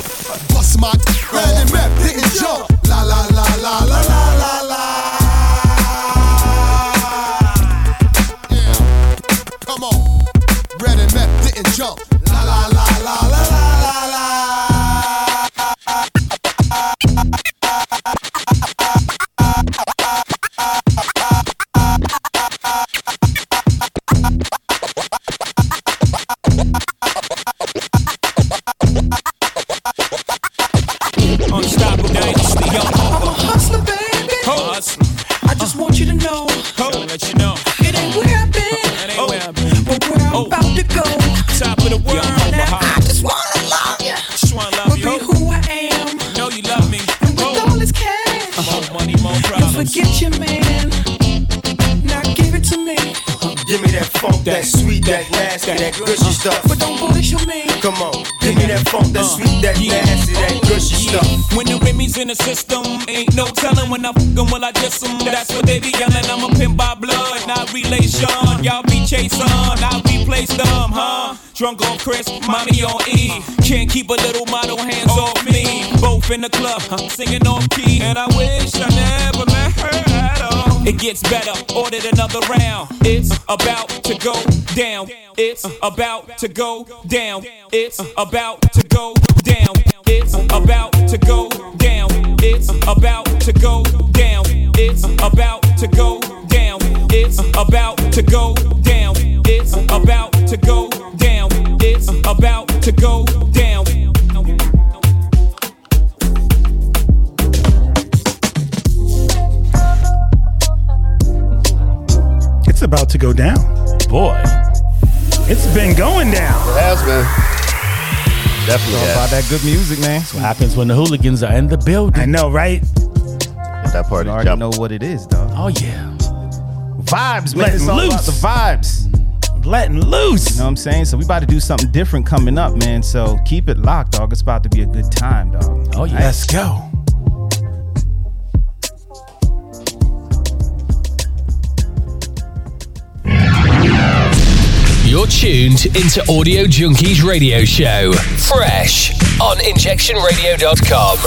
bust my red and map, didn't jump. La la la la la la la la. That that gushy stuff. but don't bullshit me. Come on, give me that funk, that sweet, that uh, nasty, that gushy stuff. When the Remy's in the system, ain't no telling when I'm fuck 'em, will I diss 'em. That's what they be yelling. I'm a pimp by blood, not relation. Y'all be chasing, I replace them, huh? Drunk on Chris, mommy on E. Can't keep a little model hands off me. Both in the club, singing off key. And I wish I never It gets better, ordered another round. It's about to go down. It's about to go down. It's about to go down. It's about to go down. It's about to go down. It's about to go down. It's about to go down. It's about to go down. It's about to go down. About to go down. Boy. It's been going down. It has been. Definitely All about that good music, man. That's what happens when the hooligans are in the building? I know, right? At that party, You already jump. know what it is, dog. Oh yeah. Vibes, man. Letting It's all about loose. the vibes. letting loose. You know what I'm saying? So we about to do something different coming up, man. So keep it locked, dog. It's about to be a good time, dog. Oh, yeah. Let's go. You're tuned into Audio Junkeez radio show, fresh on injectionradio.com.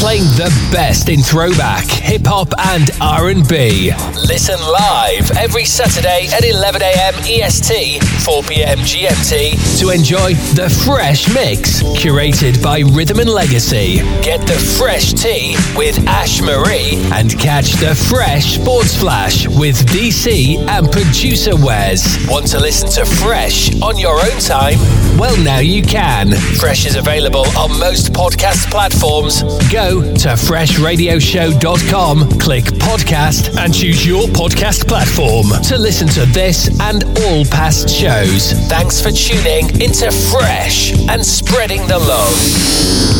Playing the best in throwback, hip hop and R&B. Listen live every Saturday at 11 a.m. EST, 4 p.m. GMT to enjoy the fresh mix curated by Rhythm and Legacy. Get the fresh tea with Ash Marie and catch the fresh sports flash with DC and producer Wes. Want to listen to Fresh on your own time? Well, now you can. Fresh is available on most podcast platforms. Go to freshradioshow.com, click podcast, and choose your podcast platform to listen to this and all past shows. Thanks for tuning into Fresh and spreading the love.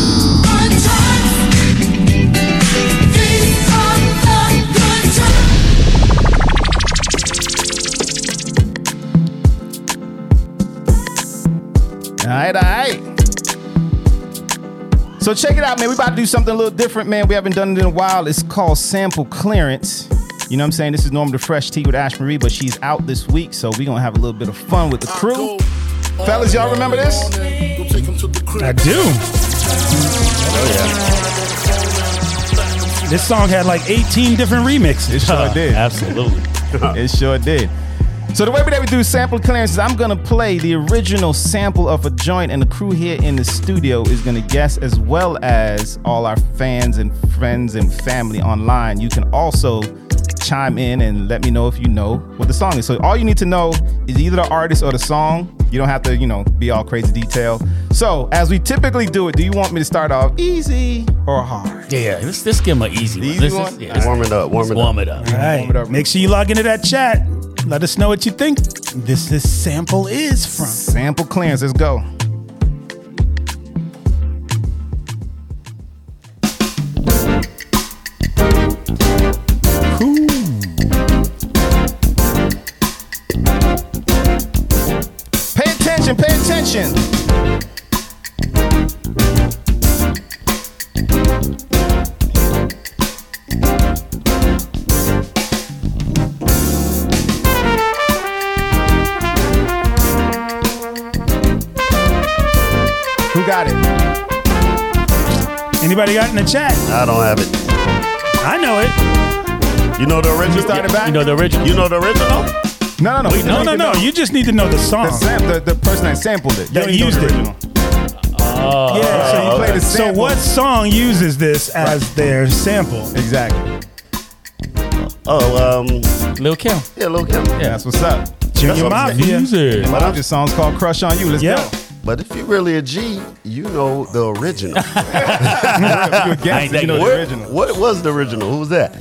All right, all right. So check it out, man. We about to do something a little different, man. We haven't done it in a while. It's called sample clearance. You know what I'm saying? This is Norm the Fresh Tea with Ash Marie, but she's out this week, so we're gonna have a little bit of fun with the crew. Fellas, y'all remember this? I do. Oh yeah. This song had like 18 different remixes. It sure did. Absolutely. it sure did. So the way that we do sample clearance is I'm gonna play the original sample of a joint, and the crew here in the studio is gonna guess, as well as all our fans and friends and family online. You can also chime in and let me know if you know what the song is. So all you need to know is either the artist or the song. You don't have to, you know, be all crazy detail. So as we typically do it, do you want me to start off easy or hard? Yeah, let's, let's give him an easy, Easy one. Let's, one? let's- yeah, let's- Warm it up, warm let's it up. All right. warm it up. Make sure you log into that chat. Let us know what you think this this sample is from. Sample clearance. Let's go. In the chat? I don't have it. I know it. You know the original? started back? You know the original? You know the original? No, no, no. No, no, no. You just need to know the song. The, sam- the, the person that sampled it. You That don't even know used the it. Oh, Yeah. So you play the So what song uses this as their sample? Exactly. Oh, um, Lil Kim. yeah, Lil Kim. Yeah, that's what's up. Junior what I'm Mafia. Music. My other song's called Crush on You. Let's Yeah. go. But if you're really a G, you know the original. If you a gangster, you know what, the original. what was the original? Who was that?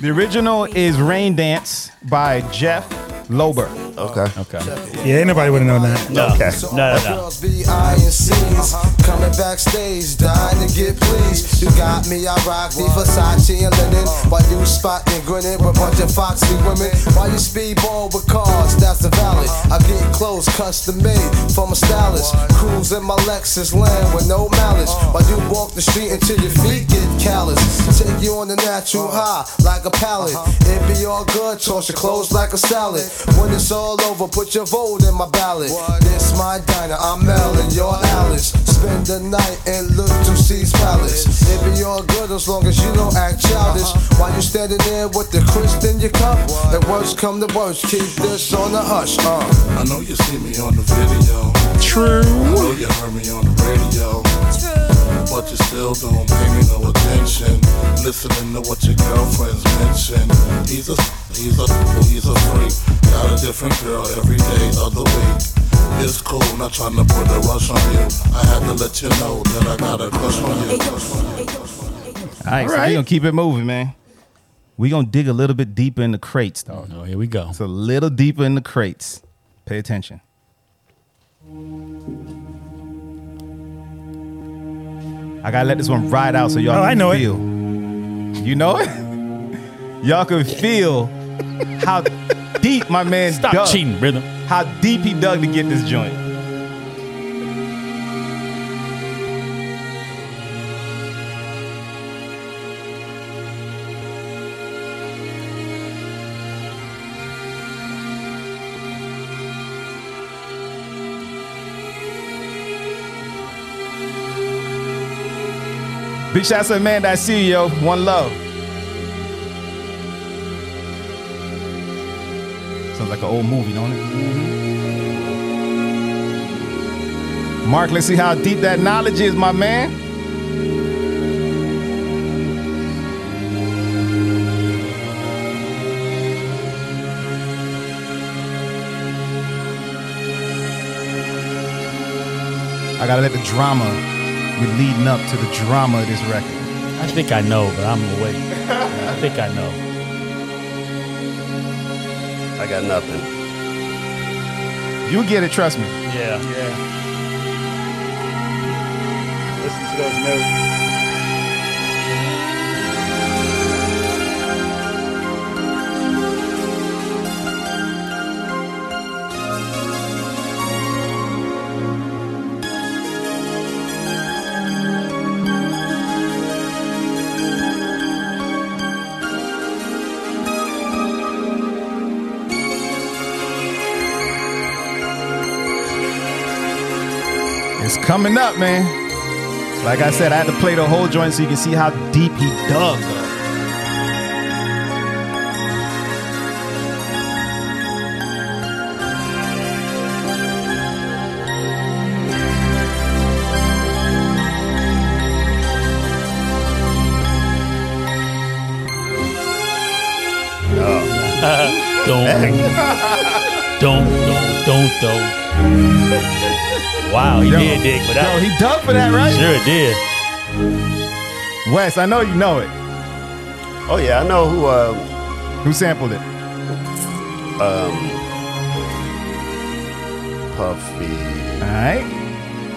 The original is Rain Dance by Jeff Lorber. Okay. Okay. Yeah, ain't nobody would have known that. No. Okay. No, no, no. Girls be eyeing scenes, coming backstage, dying to get pleased. You got me, I rock the Versace and linen. While you spotting, grinning with a bunch of foxy women. While you speedball with cars, that's the valley. I get clothes custom made from a stylist. Cruise in my Lexus land with no malice. While you walk the street until your feet get callous. Take you on the natural high like a pallet. It be all good, toss your clothes like a salad. When it's all over, put your vote in my ballot. This my diner, I'm Mel and you're Alice. Spend the night and look to C's palace. It be all good as long as you don't act childish. While you standing there with the crisp in your cup. The worst come to worst, keep this on the hush. Uh. I know you see me on the video. True. I know you heard me on the radio. But you still don't pay me no attention. Listening to what your girlfriends mention. He's a, he's a, he's a freak. Got a different girl every day of the week. It's cool, not trying to put a rush on you. I had to let you know that I got a crush on you. Crush on you. All right, so we're gonna keep it moving, man. We're gonna dig a little bit deeper in the crates, though. Oh, here we go. It's a little deeper in the crates. Pay attention. I gotta let this one ride out so y'all Oh, can I know it. feel. You know it? y'all can feel how deep my man Stop dug. cheating, rhythm. How deep he dug to get this joint. Big shout out to Amanda. I see you, yo. One love. Sounds like an old movie, don't it? Mm-hmm. Mark, let's see how deep that knowledge is, my man. I gotta let the drama be leading up to the drama of this record. I think I know, but I'm gonna wait. I think I know. I got nothing. You'll get it, trust me. Yeah. Yeah. Listen to those notes. Coming up, man. Like I said, I had to play the whole joint so you can see how deep he dug. don't, don't, don't, don't, don't. Wow, he Yo. did dig for that. Yo, he dug for that, right? Sure did. Wes, I know you know it. Oh yeah, I know who. Uh, Who sampled it? um, Puffy. All right.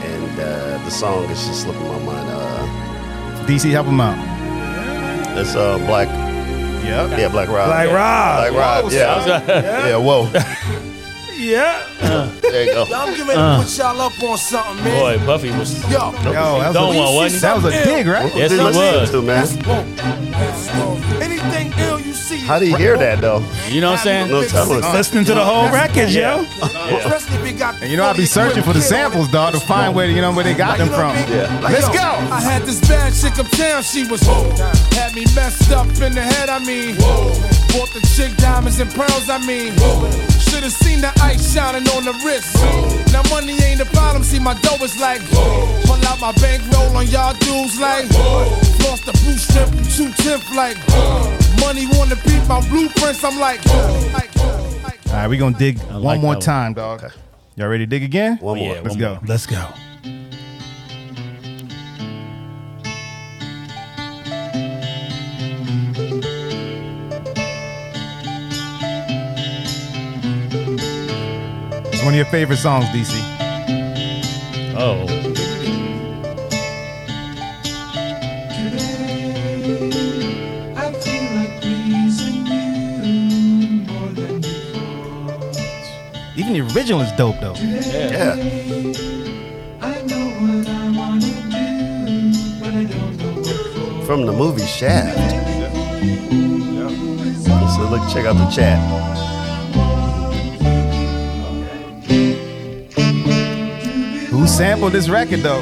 And uh, the song is just slipping my mind. Uh, DC, help him out. it's uh, Black. Yep. Yeah, Black Rob. Black Rob. Black Rob. Whoa, Yeah. son. yeah. Whoa. Yeah. There you go. Yo, I'm getting ready Uh. to put y'all up on something, man. Boy, Puffy was. Yo, Yo, that was, Don't a, want, wasn't that was a dig, right? Yes, he Listen was. to, man. anything ill you see. How do you hear that though? You know what I'm saying? No telling. Listening to the whole record, yo. Especially if you And you know, I'd be searching for the samples, dog, to find where you know where they got them from. Yeah. Let's go. I had this bad chick uptown, she was Had me messed up in the head, I mean Bought the chick diamonds and pearls, I mean Should've seen the ice shining on the wrist Now money ain't the problem, see my dough is like Pull out my bankroll on y'all dudes like Lost the blue strip and two tip like Money wanna beat my blueprints, I'm like All right, we gonna dig one like more that one. time, dog. Y'all ready to dig again? One more. Yeah, Let's one go. more. Let's go. One of your favorite songs, DC. Oh. Even the original is dope, though. Yeah. From the movie Shaft. So look, check out the chat. Who sampled this record, though?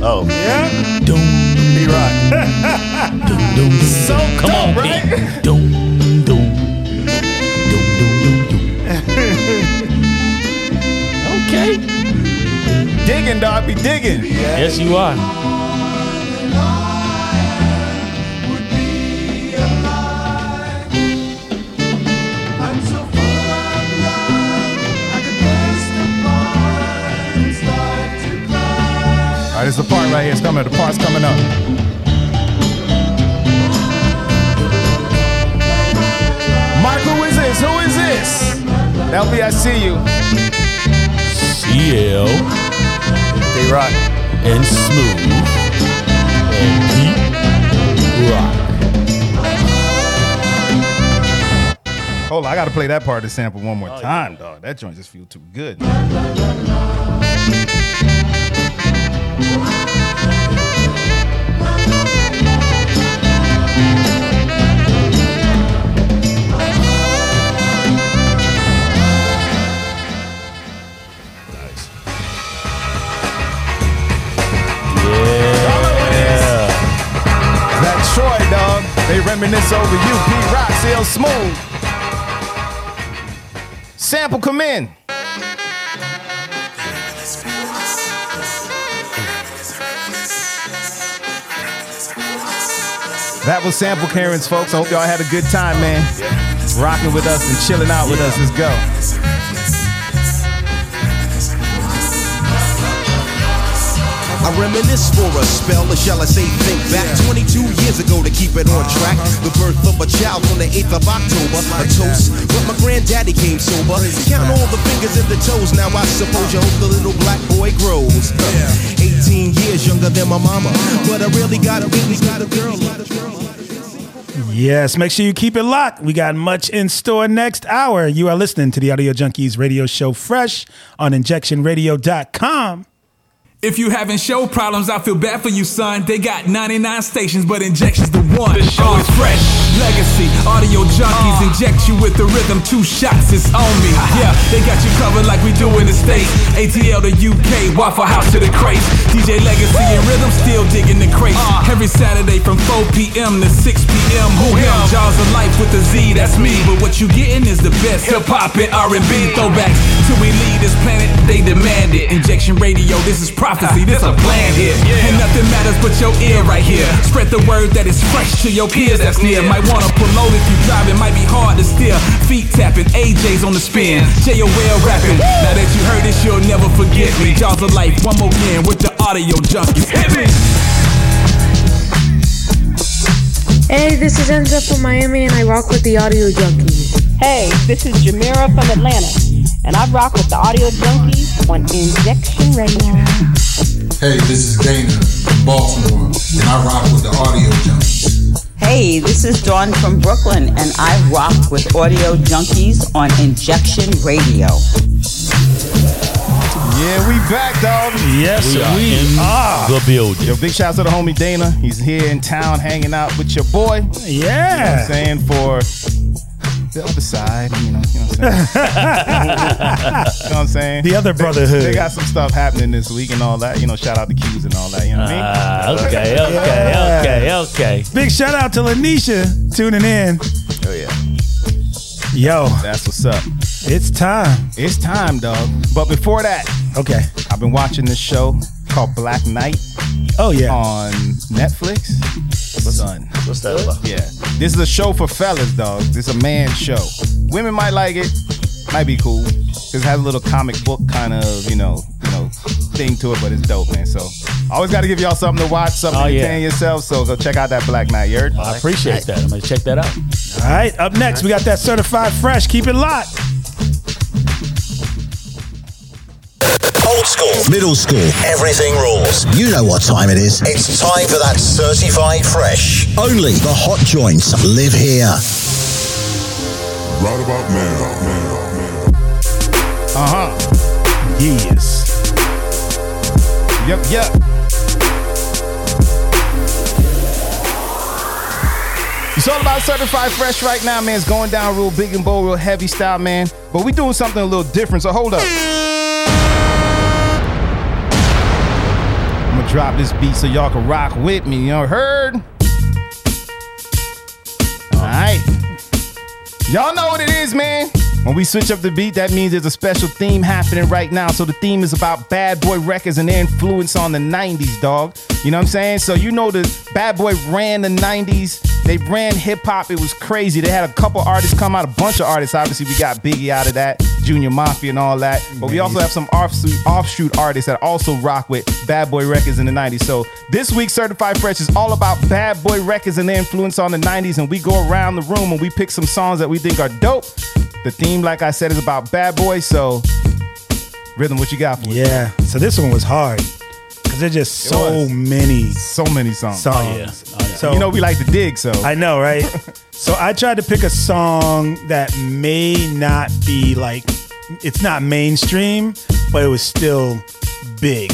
Oh, Yeah. Doom, B Rock. doom, doom, doom. So Come on, dope, right? Okay. Digging, dog. Be digging. Yes, you are. All right, this is the part right here. It's coming. The part's coming up. Mark, who is this? Who is this? LB, I see you. TL, D Rock, and Smooth, and Pete Rock. Hold on, I gotta play that part of the sample one more oh, time, dog. That joint just feel too good. Reminisce over you. P Rock, Smooth. Sample come in. That was Sample Clearance, folks. I hope y'all had a good time, man. Rocking with us and chilling out with us. Let's go. I reminisce for a spell, or shall I say think back 22 years ago to keep it on uh-huh. track. The birth of a child on the 8th of October. A toast, but my granddaddy came sober. Count all the fingers and the toes. Now I suppose you hope the little black boy grows. 18 years younger than my mama, but I really got a really got a girl. Yes, make sure you keep it locked. We got much in store next hour. You are listening to the Audio Junkeez radio show Fresh on injectionradio.com. If you having show problems, I feel bad for you, son. They got 99 stations, but injections the one. The show is fresh. Legacy, audio junkeez inject you with the rhythm. Two shots, is on me. Yeah, they got you covered like we do in the States. ATL to UK, Waffle House to the crates. DJ Legacy and Rhythm still digging the crates. Every Saturday from 4 p.m. to 6 p.m. Who him? Jaws of Life with the Z, that's me. But what you getting is the best hip hop and R&B throwbacks. Till we leave this planet, they demand it. Injection Radio, this is prophecy, this a plan here. And nothing matters but your ear right here. Spread the word that is fresh to your peers that's near. Might wanna pull over if you drive, it might be hard to steer. Feet tapping, AJ's on the spin. JOL rapping. Now that you heard this, you'll never forget me. Jaws of Life, one more again with the audio junkeez. Hit me! Hey, this is Enza from Miami, and I rock with the Audio Junkeez. Hey, this is Jamira from Atlanta, and I rock with the Audio Junkeez on Injection Radio. Hey, this is Dana from Baltimore, and I rock with the Audio Junkeez. Hey, this is Dawn from Brooklyn, and I rock with Audio Junkeez on Injection Radio. Yeah, we back, dog. Yes, We are in are. the building. Yo, big shouts to the homie Dana. He's here in town hanging out with your boy. Yeah. You know what I'm saying? For the other side, you know, you know what I'm saying? you know what I'm saying? The other brotherhood. They, got some stuff happening this week and all that. You know, shout out to Q's and all that. You know what Ah, I mean? okay, okay, okay, okay. Big shout out to Lanisha tuning in. Oh, yeah. Yo, That's what's up. it's time. It's time, dog. But before that, Okay. I've been watching this show called Black Knight Oh, yeah. on Netflix. Son. What's that about? Yeah. This is a show for fellas, dog. This is a man show. Women might like it. Might be cool. Cause it has a little comic book kind of, you know, you know, thing to it, but it's dope, man. So always gotta give y'all something to watch, something Oh, to yeah. entertain yourself. So go check out that Black Knight. You heard? I appreciate that. I'm gonna check that out. All right, up next, we got that certified fresh. Keep it locked. Old school, middle school, everything rules. You know what time it is. It's time for that certified fresh. Only the hot joints live here. Right about now. Uh-huh. Yes. Yep, yep. It's all about certified fresh right now, man. It's going down real big and bold, real heavy style, man. But we doing something a little different, so hold up. I'm gonna drop this beat so y'all can rock with me. You know, heard? All right. Y'all know what it is, man. When we switch up the beat, that means there's a special theme happening right now. So the theme is about Bad Boy Records and their influence on the 90s, dog. You know what I'm saying? So you know the Bad Boy ran the 90s. They ran hip hop. It was crazy. They had a couple artists come out, a bunch of artists. Obviously, we got Biggie out of that, Junior Mafia and all that. But we also have some offshoot, offshoot artists that also rock with Bad Boy Records in the 90s. So this week, Certified Fresh is all about Bad Boy Records and their influence on the 90s. And we go around the room and we pick some songs that we think are dope. The theme, like I said, is about Bad Boy. So Rhythm, what you got for us? Yeah. So this one was hard because there's just It so was. many so many songs. songs. Oh, yeah. So you know we like to dig. So I know, right? so I tried to pick a song that may not be like it's not mainstream, but it was still big.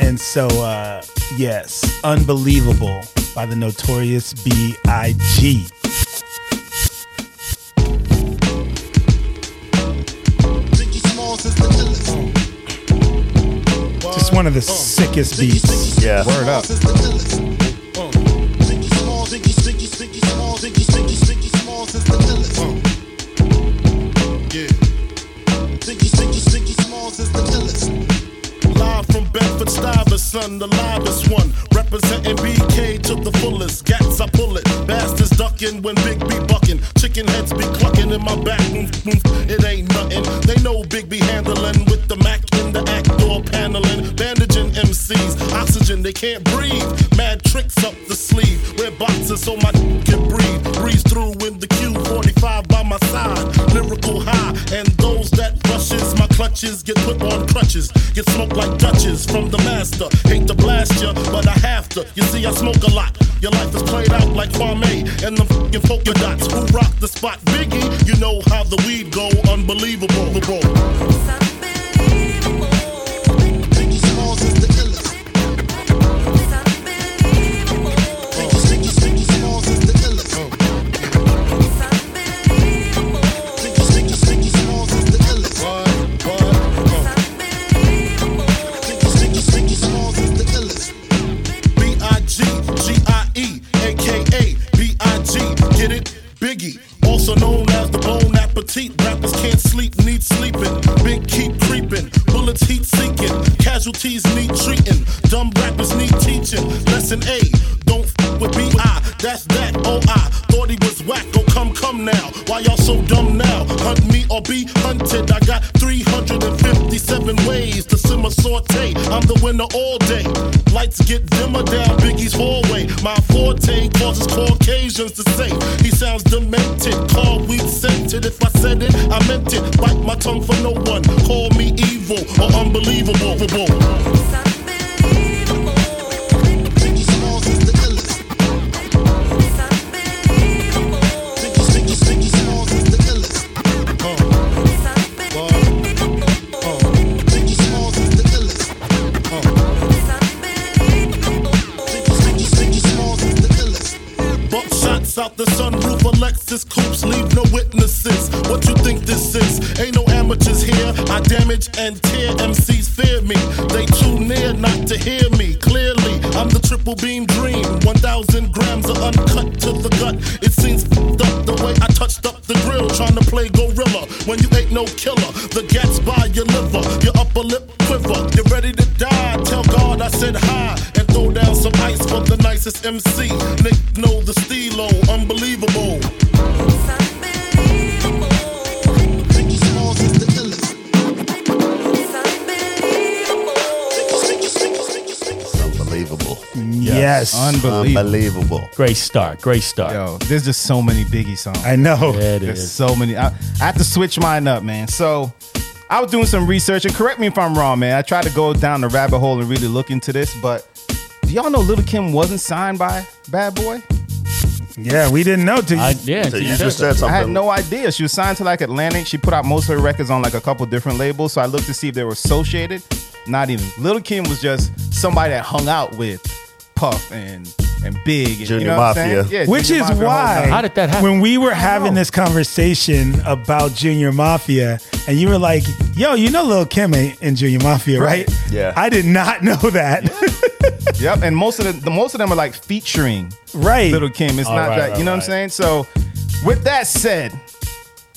And so uh yes, Unbelievable by the Notorious B.I.G. Just one of the sickest beats. Yeah. Word up. Bedford Stuyvesant, the loudest one. Representing BK to the fullest. Gats, I pull it. Bastards ducking when Big B bucking. Chicken heads be clucking in my back. It ain't nothing. They know Big B handling with the Mac in the act door paneling. Bandaging MCs. Oxygen, they can't breathe. Mad tricks up the sleeve. Wear boxes so my can breathe. Breeze through in the Q45 by my side. Lyrical high. And those that rushes my clutches get put on crutches. Get smoked like Dutches from the master. Hate to blast ya, but I have to. You see, I smoke a lot. Your life is played out like Kwame and the fucking polka dots. Who rock the spot? Biggie, you know how the weed go. Unbelievable. Unbelievable. Unbelievable. Great start. Great start. Yo, there's just so many Biggie songs. I know. Yeah, it There's is. so many. I, I have to switch mine up, man. So I was doing some research, and correct me if I'm wrong, man. I tried to go down the rabbit hole and really look into this, but do y'all know Little Kim wasn't signed by Bad Boy? Yeah, we didn't know till you. I, yeah, So you you said just that. said I had no idea. She was signed to like Atlantic. She put out most of her records on like a couple different labels. So I looked to see if they were associated. Not even. Little Kim was just somebody that hung out with Puff and and Big. And, Junior you know what I'm Mafia. Yeah, Which Junior is Mafia, why. How did that happen? when we were having know. this conversation about Junior Mafia, and you were like, "Yo, you know Lil Kim ain't in Junior Mafia, right?" Right. Yeah. I did not know that. Yep, and most of the, the most of them are like featuring right. Little Kim. It's All not right, that you know all what I'm saying. So, with that said,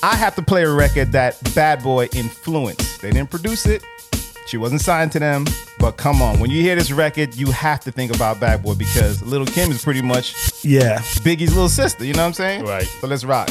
I have to play a record that Bad Boy influenced. They didn't produce it. She wasn't signed to them, but come on, when you hear this record, you have to think about Bad Boy because Little Kim is pretty much yeah. Biggie's little sister. You know what I'm saying? Right. So let's rock.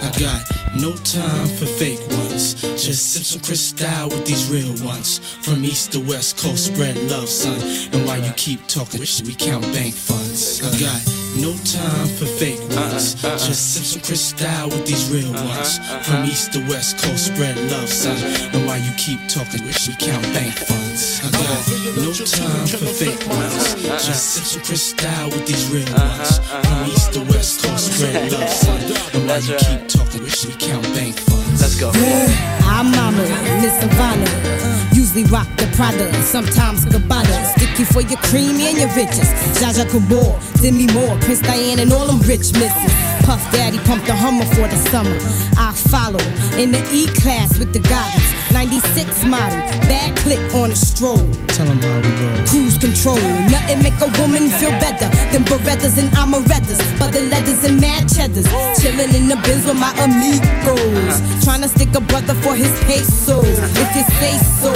I got no time for fake ones. Just sip some Cristal with these real ones. From east to west coast, spread love, son. And while you keep talking, we count bank funds. I got no time for fake ones. Uh, uh, uh. Just sip some Cristal with these real ones. From east to west coast, spread love, son. And while you keep talking, wish we count bank funds. I got no time for fake ones. Just sip some Cristal with these real ones. From east to west coast, spread love, son. And while you keep talking, wish we count bank funds. Let's go. I'm Mama, Miss Savannah. Usually rock the Prada, sometimes Gabbana. Sticky for your cream and your riches. Zsa Zsa Gabor, Demi Moore, Prince Diane, and all them rich misses. Puff Daddy pumped the Hummer for the summer. I follow in the E class with the goggles. 96 model, bad click on a stroll. Tell them how we roll. Cruise control, nothing make a woman feel better than Berettas and Amarettas. But the leathers and mad cheddars. Chilling in the bins with my amigos. Trying to stick a brother for his pesos. If you say so,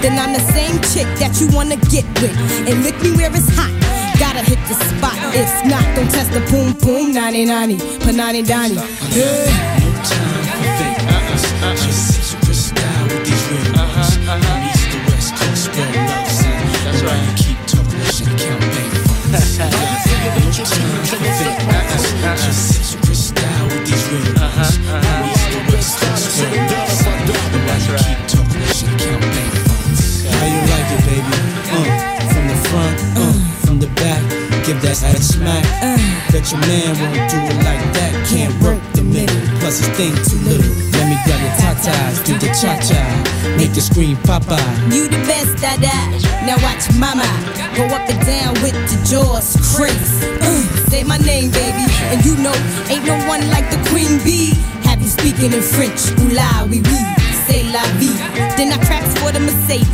then I'm the same chick that you wanna get with. And lick me where it's hot. Gotta hit the spot. If not, don't test the boom boom. 90 90, panani dani. Just sip some Cristal with these real ones. From east to west coast, spread love, son. And you keep talking, we count bank funds. No time for fake ones. Just Give that smack. Bet your man won't do it like that. Can't work the middle, plus his thing too little. Let me grab your tatas, do the cha cha, make you scream papa. You the best, dada. Now watch mama go up and down with the jaws crazy. Uh, say my name, baby, and you know ain't no one like the queen bee. Have you speaking in French? Oula, oui, oui. Say la vie. Then I cracks for the Mercedes.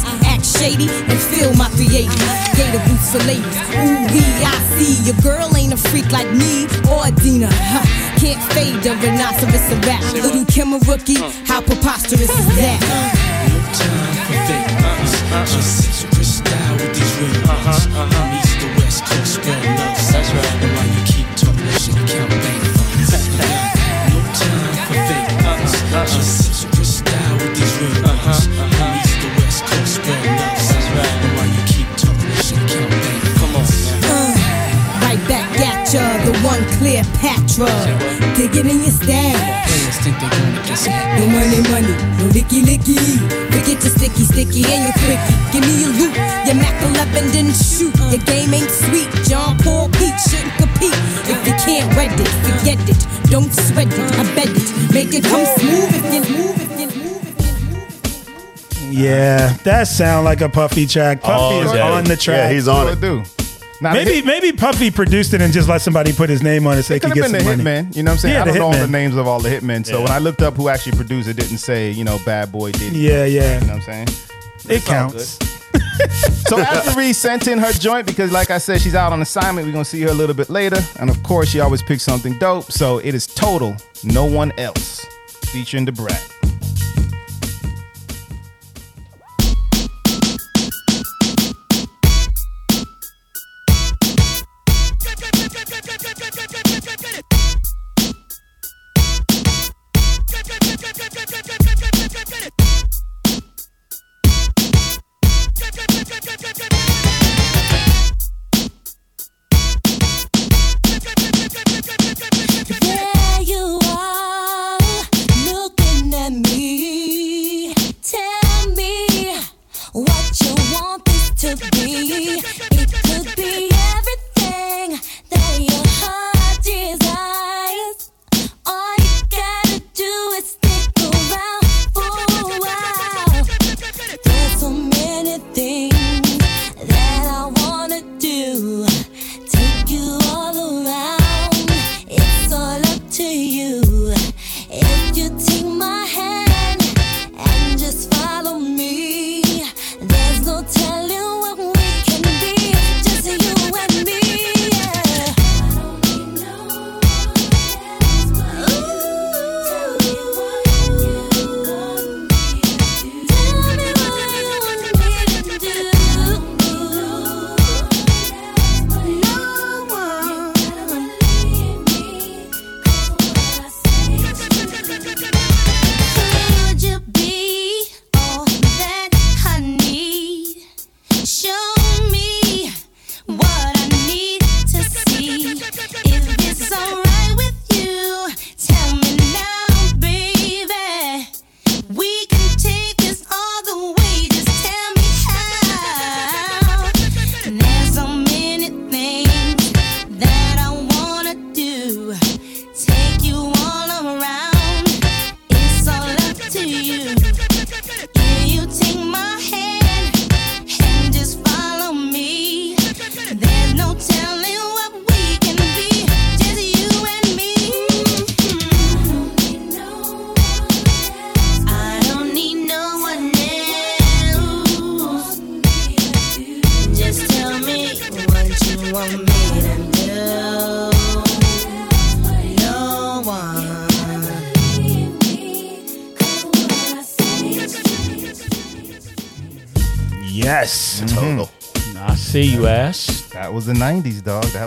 Act shady and feel my 380. Gator boots for ladies. Ooh, wee, I see. Your girl ain't a freak like me or Dina. Huh. Can't fade the rhinoceros a rap. Little Kim a rookie. How preposterous is that? Just sip some Cristal with these real ones. Uh-huh, uh-huh. From east to west coast, spread love, son. And Cleopatra. Dig it in your style. Players think they're gonna get some. No money, money, no licky, licky. Forget your sticky, sticky, and your quickie. Give me your loot, your Mac 11 didn't shoot. Your game ain't sweet. John Paul Pete shouldn't compete. If you can't read it, forget it. Don't sweat it, I bet it. Make it come smooth if you move, if you Yeah, that sound like a Puffy track. Puffy Oh, is yeah. on the track. Yeah, he's on it. do. Now, maybe maybe Puffy produced it and just let somebody put his name on it so he It could could get been some the money. Hitman. You know what I'm saying? Yeah, I don't know all the names of all the Hitmen. So Yeah. when I looked up who actually produced it, didn't say, you know, Bad Boy did. Yeah, yeah. You know what I'm saying? It It's counts. so after Reed sent in her joint, because like I said, she's out on assignment, we're gonna see her a little bit later. And of course, she always picks something dope. So it is total, no one else, featuring the Brat.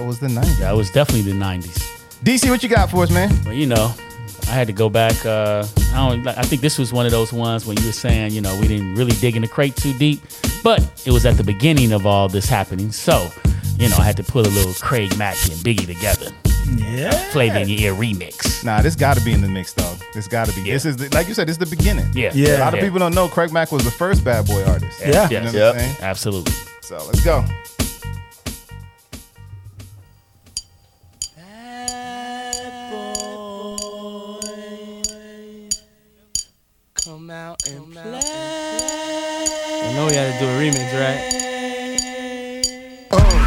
Was the 90s. That was definitely the 90s. DC, what you got for us, man? Well, you know, I had to go back. Uh, I don't. I think this was one of those ones when you were saying, you know, we didn't really dig in the crate too deep, but it was at the beginning of all this happening. So, you know, I had to put a little Craig Mack and Biggie together. Yeah. Flavor in your ear remix. Nah, this got to be in the mix, dog. This got to be. This is the, like you said. This is the beginning. Yeah. Yeah. A lot of Yeah. people don't know Craig Mack was the first bad boy artist. Yeah. You know what Yes. I'm saying? Absolutely. So let's go. Out and play. I know we had to do a remix, right? Oh.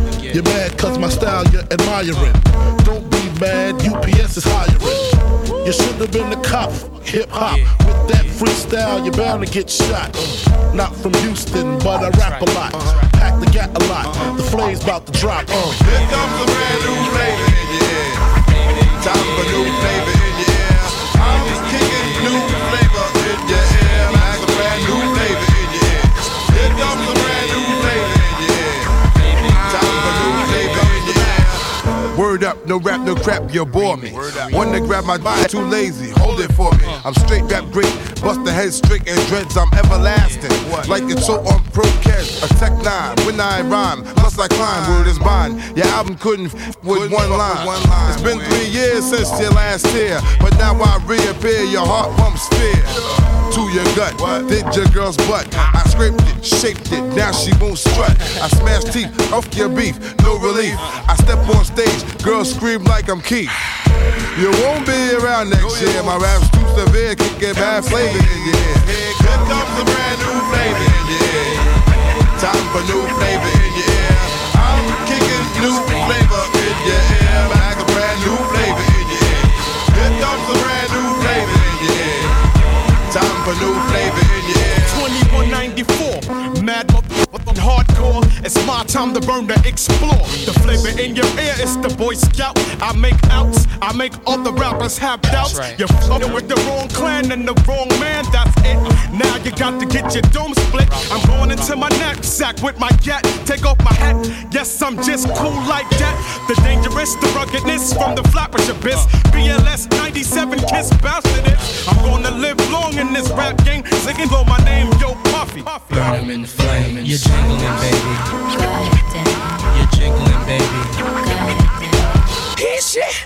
You're mad cause my style you're admiring. Don't be mad, UPS is hiring. You should have been the cop, hip hop. With that freestyle, you're bound to get shot. Not from Houston, but I rap a lot. Pack the gat a lot. The flame's about to drop. Uh. Here comes a brand new flavor in your ear. Time for new flavor Word up, no rap, no crap, you bore me. One to grab my body, too lazy, hold it for me. I'm straight rap great, bust the head straight and dreads, I'm everlasting. Like it's so on Procast, a tech nine, when I rhyme, plus I climb, word is bond. Your album couldn't f- with one line. It's been three years since your last tear, but now I reappear, your heart pumps fear. To your gut, did your girl's butt. I scraped it, shaped it, now she won't strut. I smashed teeth off your beef, no relief. I step on stage, girls scream like I'm Keith. You won't be around next year. My rap's too severe, kicking bad flavor in your ear. Here comes a brand new flavor in your ear. Time for new flavor in your ear. I'm kicking new flavor in your ear. Like a brand new flavor in your ear. Here comes a brand new flavor in your ear. Time for new flavor It's my time to burn to explore. The flavor in your ear is the Boy Scout. I make outs, I make other rappers have doubts. You're fucking with the wrong clan and the wrong man, that's it. Now you got to get your dome split. I'm going into my knapsack with my gat. Take off my hat, yes, I'm just cool like that. The dangerous, the ruggedness from the flappers abyss. BLS 97 kiss bastard it. I'm gonna live long in this rap game. Singing blow my name, yo Puffy. Burn 'em in the flame. You're jingling, baby. You're jingling, baby. Hit shit.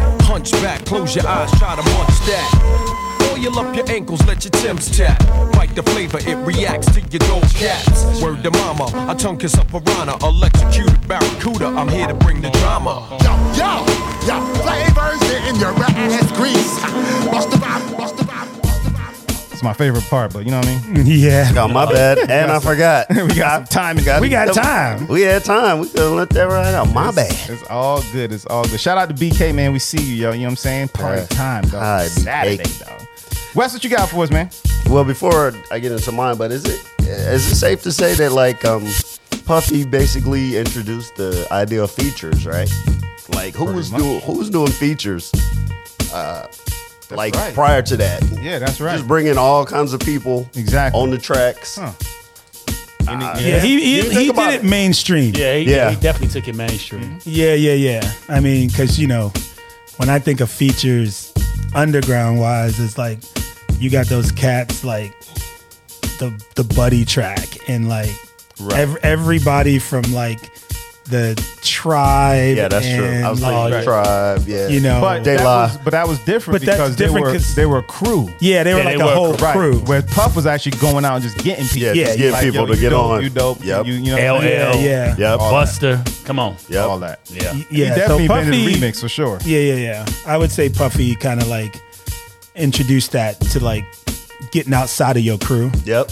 Hunch back, close your eyes, try to munch that. Oil up your ankles, let your Tim's tap. Bite the flavor, it reacts to your dope cats. Word to mama, I tongue kiss a piranha, electrocuted barracuda. I'm here to bring the drama. Yo, yo, yo, flavors in your ass grease. Bust the vibe, bust the vibe. It's my favorite part, but you know what I mean? Yeah. Oh, my bad. And I forgot. we got some time. We got time. We had time. We could let that right out. My bad. It's all good. It's all good. Shout out to BK, man. We see you, yo. You know what I'm saying? Party Yeah. time, dog. Hi, Saturday, BK. dog. Wes, what you got for us, man? Well, before I get into mine, but is it is it safe to say that like um Puffy basically introduced the idea of features, right? Like who Pretty was much. doing who was doing features? Uh, like right. prior to that, Yeah, that's right. just bringing all kinds of people exactly on the tracks. Huh. Uh, Yeah, he he, he did about it mainstream. Yeah, he, Yeah. he definitely took it mainstream. Yeah, yeah, yeah. I mean, because you know, when I think of features, underground wise, it's like you got those cats like the the buddy track and like Right. ev- everybody from like the tribe. Yeah, that's true. and, I was like, thinking tribe. Yeah, You know, But They that was, but that was different But that's different they were 'cause- they were a crew. Yeah, they were Yeah, like they a were whole Right. crew. Where Puff was actually going out and just getting people. Yeah, Yeah, just get Like, people yo, to you get dope, on. You dope. Yep. You, you know LL, Yeah, yeah. Yep. All Buster. Come on. Yeah. all that. Yeah. yeah. he so definitely been in Puffy- the remix for sure. Yeah, yeah, yeah. I would say Puffy kind of like introduced that to like getting outside of your crew Yep.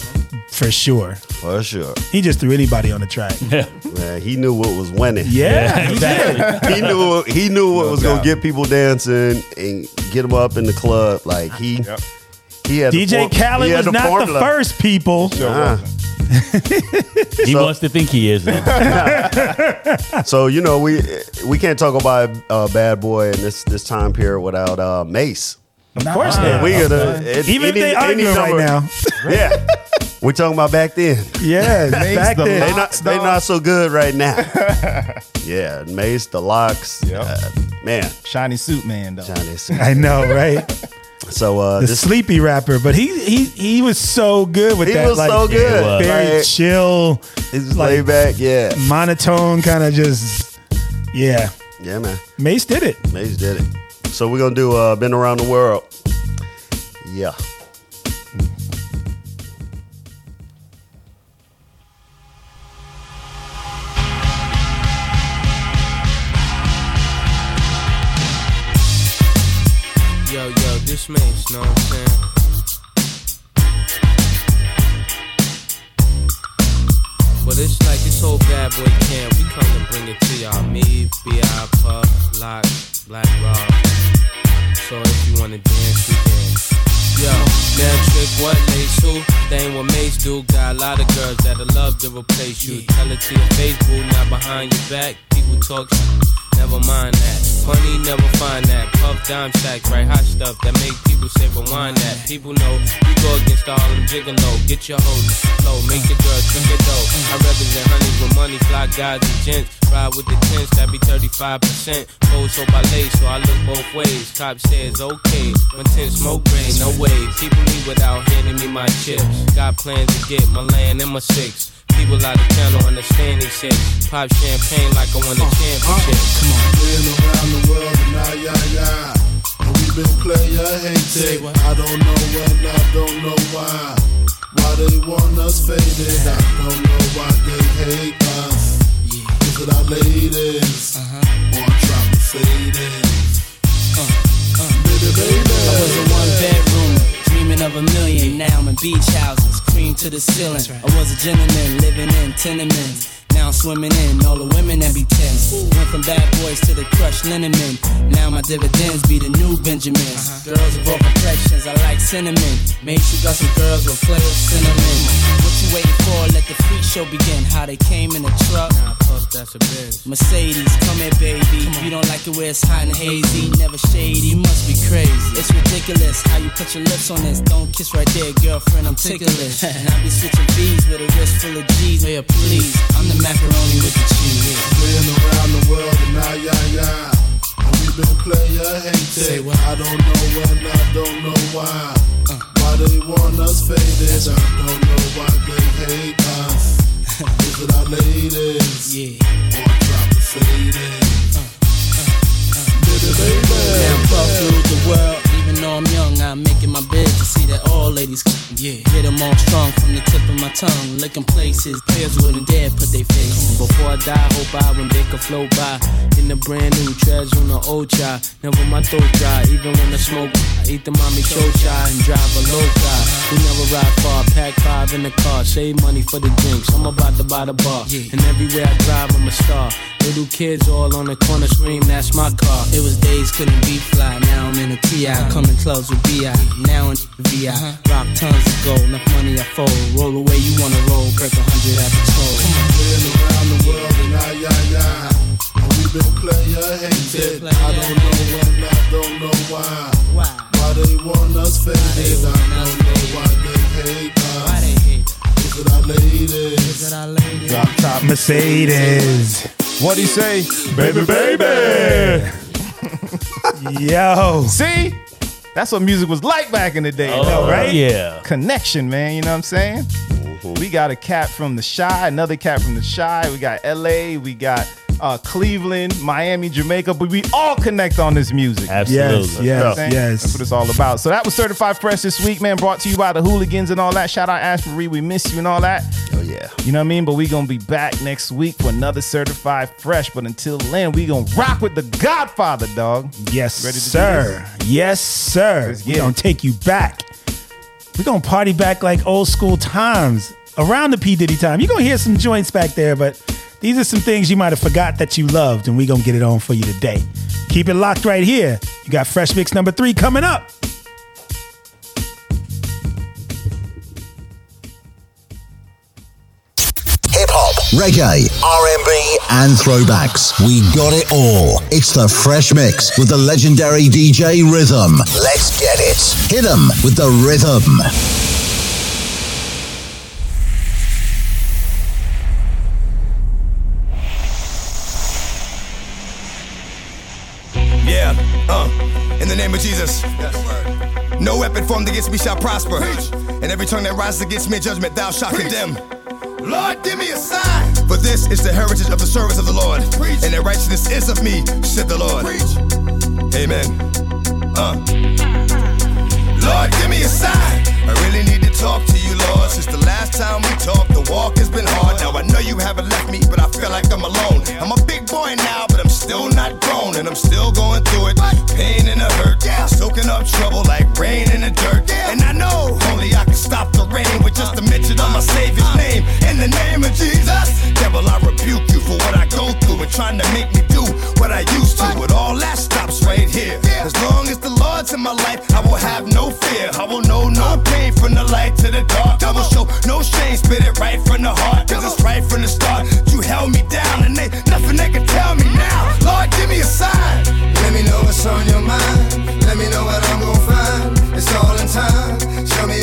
for sure. For sure. He just threw anybody on the track. Yeah. Man, he knew what was winning. Yeah, he exactly. he knew he knew what No was doubt. gonna get people dancing and get them up in the club. Like he Yep. he had the DJ for- Khaled he had was not formula. the first people. Nah. He So- wants to think he is. So you know we we can't talk about uh, Bad Boy in this this time period without uh, Mase. Of course not. we gotta it- Even if they any arguing right number- now. Yeah, we're talking about back then. Yeah, Mase, back the then. They not LOX, they dog. not so good right now. yeah, Mase, the LOX, Yep. uh, man, Shiny suit man though. Chinese. I know, right? So uh, The this sleepy rapper, but he he he was so good with he that. was like, so good. was. Very Like, chill, He's like- laid back. Yeah, monotone, kind of just yeah. yeah, man. Mase did it. Mase did it. So we're gonna do uh, been around the world. Yeah. Yo, yo, this makes I'm saying? But it's like this whole bad boy camp. We come to bring it to y'all. Me, B.I. Puff, Lock, Black Rob. So if you wanna dance, we dance. Yo, now trick what lace who? They ain't what Mase do. Got a lot of girls that'll love to replace you. Tell it to your face, boo, not behind your back. People talk. Never mind that. Funny, never find that. Puff dime stacks, right? Hot stuff that make people say rewind that. People know you go against all them gigolo. Get your hoes low, make the girl trick it though. I represent honeys with money, fly guys and gents. Ride with the tents, that be 35%. Gold so by lace, so I look both ways. Cop says okay. When ten smoke rain, no way. People me without handing me my chips. Got plans to get my land and my six. People out of town don't understand these shit. Pop champagne like I won a championship. Come on. Been around the world and now, yeah, yeah. And we been player hated. I don't know when, I don't know why. Why they want us faded. I don't know why they hate us. Is it our ladies? Or drop the faded? Baby, baby. I was a one bedroom, of a million. Now I'm in beach houses, cream to the ceiling. I was a gentleman living in tenements. Now I'm swimming in all the women that be tense. Went from bad boys to the crushed linen men. Now my dividends be the new Benjamins. Uh-huh. Girls of all complexions, I like cinnamon. Make sure you got some girls with flavor cinnamon. What you waiting for? Let the freak show begin. How they came in a truck. Nah, puff, that's a bitch. Mercedes, come here, baby. You don't like it where it's hot and hazy, never shady. You must be crazy. It's ridiculous how you put your lips on this. Don't kiss right there, girlfriend. I'm ticklish. and I be switching V's with a wrist full of G's. Yeah, please. I'm the macaroni with the cheese. Been around the world and now, yeah, yeah. And we been player hated. I don't know when, I don't know why. Uh. Why they want us faded. I don't know why they hate us. Is it our ladies? Yeah. Or drop the faded? Baby, baby. Now I'm through the world. Even though I'm young, I'm making my bed to see that all ladies come. Yeah. Get them all strong from the tip of my tongue. Licking places, players wouldn't dare put their face. Before I die, hope I when they could flow by. In the brand new treasure on the old child. Never my throat dry, even when I smoke. I eat the mommy chocha and drive a low car. We never ride far, pack five in the car. Save money for the drinks. I'm about to buy the bar. And everywhere I drive, I'm a star. Little kids all on the corner scream, that's my car. It was days couldn't be fly. Now I'm in a TI, coming clubs with BI. Now in VI, uh-huh. rock tons of gold, enough money I fold. Roll away, you wanna roll, break a hundred at the toll. Been around the world and yeah, yeah. And we been player hated. I don't know when, I don't know why. Why they want us faded. I don't know why they hate us. Is it our ladies? Is it our ladies? Drop top Mercedes. What do you say? Baby, baby. Yo. See? That's what music was like back in the day, Oh, though, right? yeah. Connection, man. You know what I'm saying? We got a cat from the Chi, another cat from the Chi. We got LA, we got uh, Cleveland, Miami, Jamaica, but we all connect on this music. Absolutely. Yes, You know what I'm yes, yes. That's what it's all about. So that was Certified Fresh this week, man. Brought to you by the Hooligans and all that. Shout out Ashbury, we miss you and all that. Oh yeah. You know what I mean? But we gonna be back next week for another Certified Fresh. But until then, we gonna rock with the Godfather, dog. Yes, Ready to sir. Yes, sir. We're gonna take you back. We're gonna party back like old school times around the P. Diddy time. You're gonna hear some joints back there, but these are some things you might have forgot that you loved, and we're gonna get it on for you today. Keep it locked right here. You got Fresh Mix number three coming up. Reggae, R&B, and throwbacks. We got it all. It's the Fresh Mix with the legendary DJ Rhythm. Let's get it. Hit 'em with the rhythm. Yeah, uh, in the name of Jesus. No weapon formed against me shall prosper. And every tongue that rises against me in judgment, thou shalt condemn. Lord, give me a sign. For this is the heritage of the service of the Lord. And the righteousness is of me, said the Lord. Amen. Uh. Lord, give me a sign. I really need to talk to you, Lord. Since the last time we talked, the walk has been hard. Now I know you haven't left me, but I feel like I'm alone. I'm a big boy now, but I'm still not grown, and I'm still going through it. Pain and a hurt, soaking up trouble like rain in the dirt. And I know only I can stop the rain with just a mention of my Savior's name. In the name of Jesus, devil, I rebuke you for what I go through and trying to make me do what I used to. But all that stops right here. As long as the Lord's in my life, I will have no fear. I will know no pain from the light to the dark. I will show no shame, spit it right from the heart. Cause it's right from the start. You held me down and they nothing they can tell me now. Lord, give me a sign. Let me know what's on your mind. Let me know what I'm gonna find. It's all in time. Show me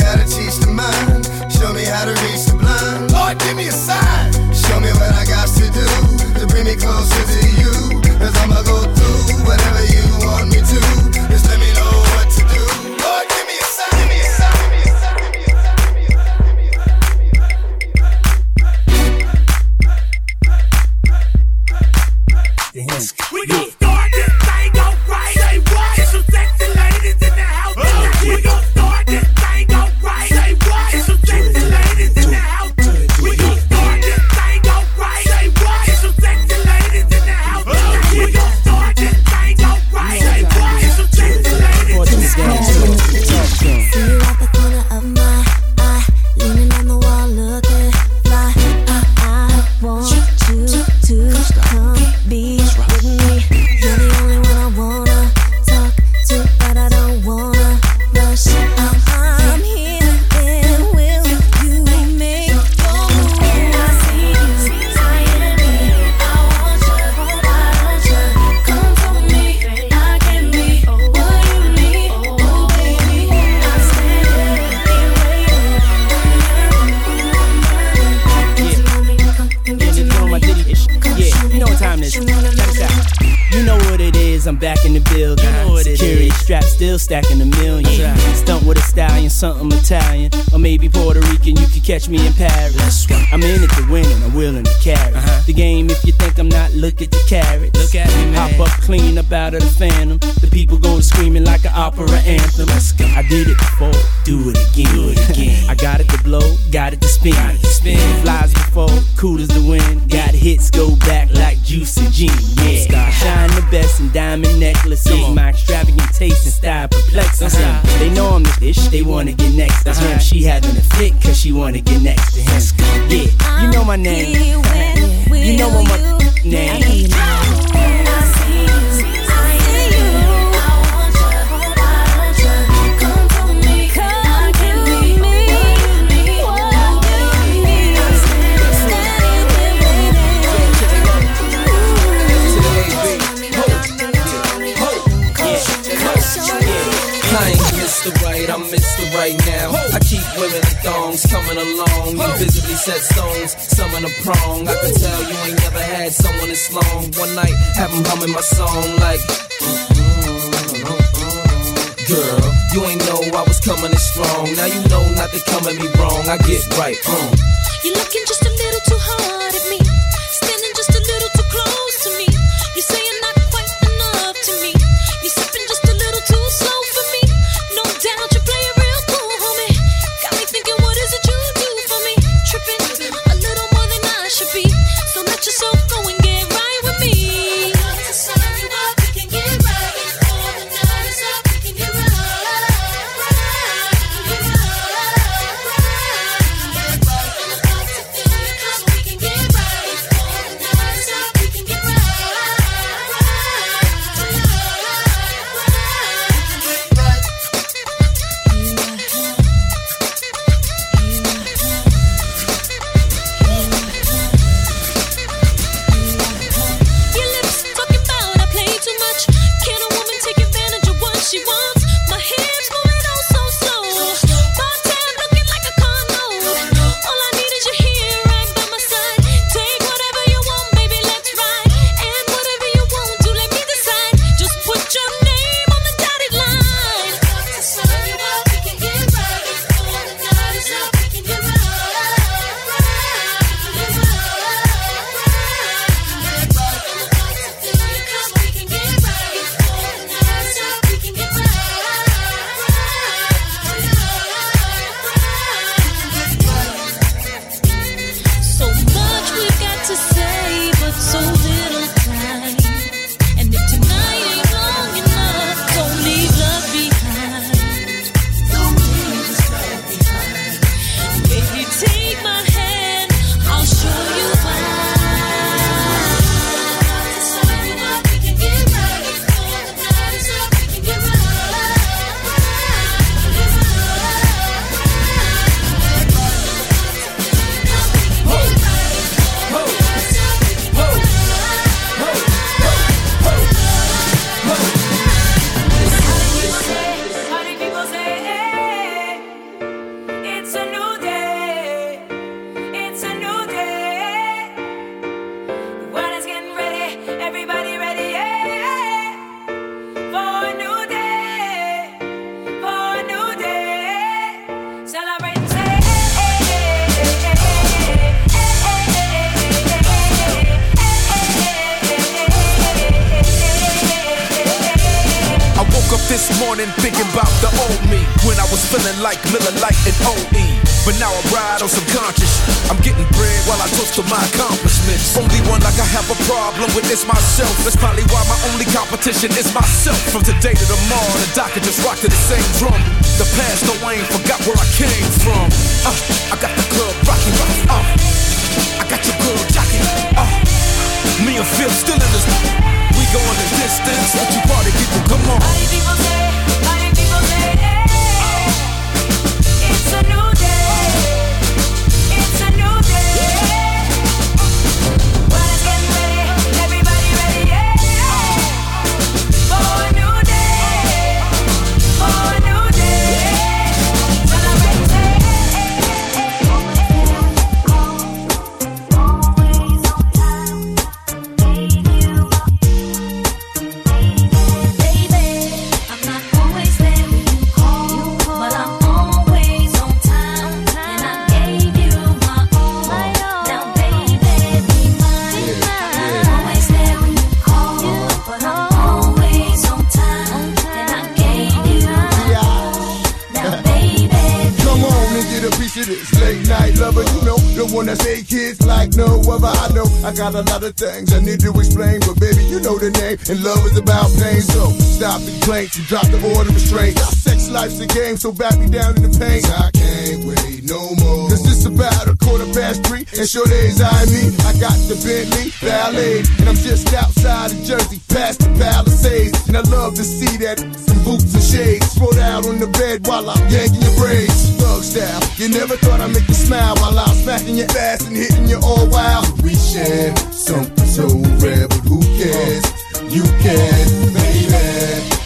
while your braids. Thug style, you never thought I'd make you smile while I was smacking your ass and hitting you all wild. We share something so rare, but who cares? You can, baby.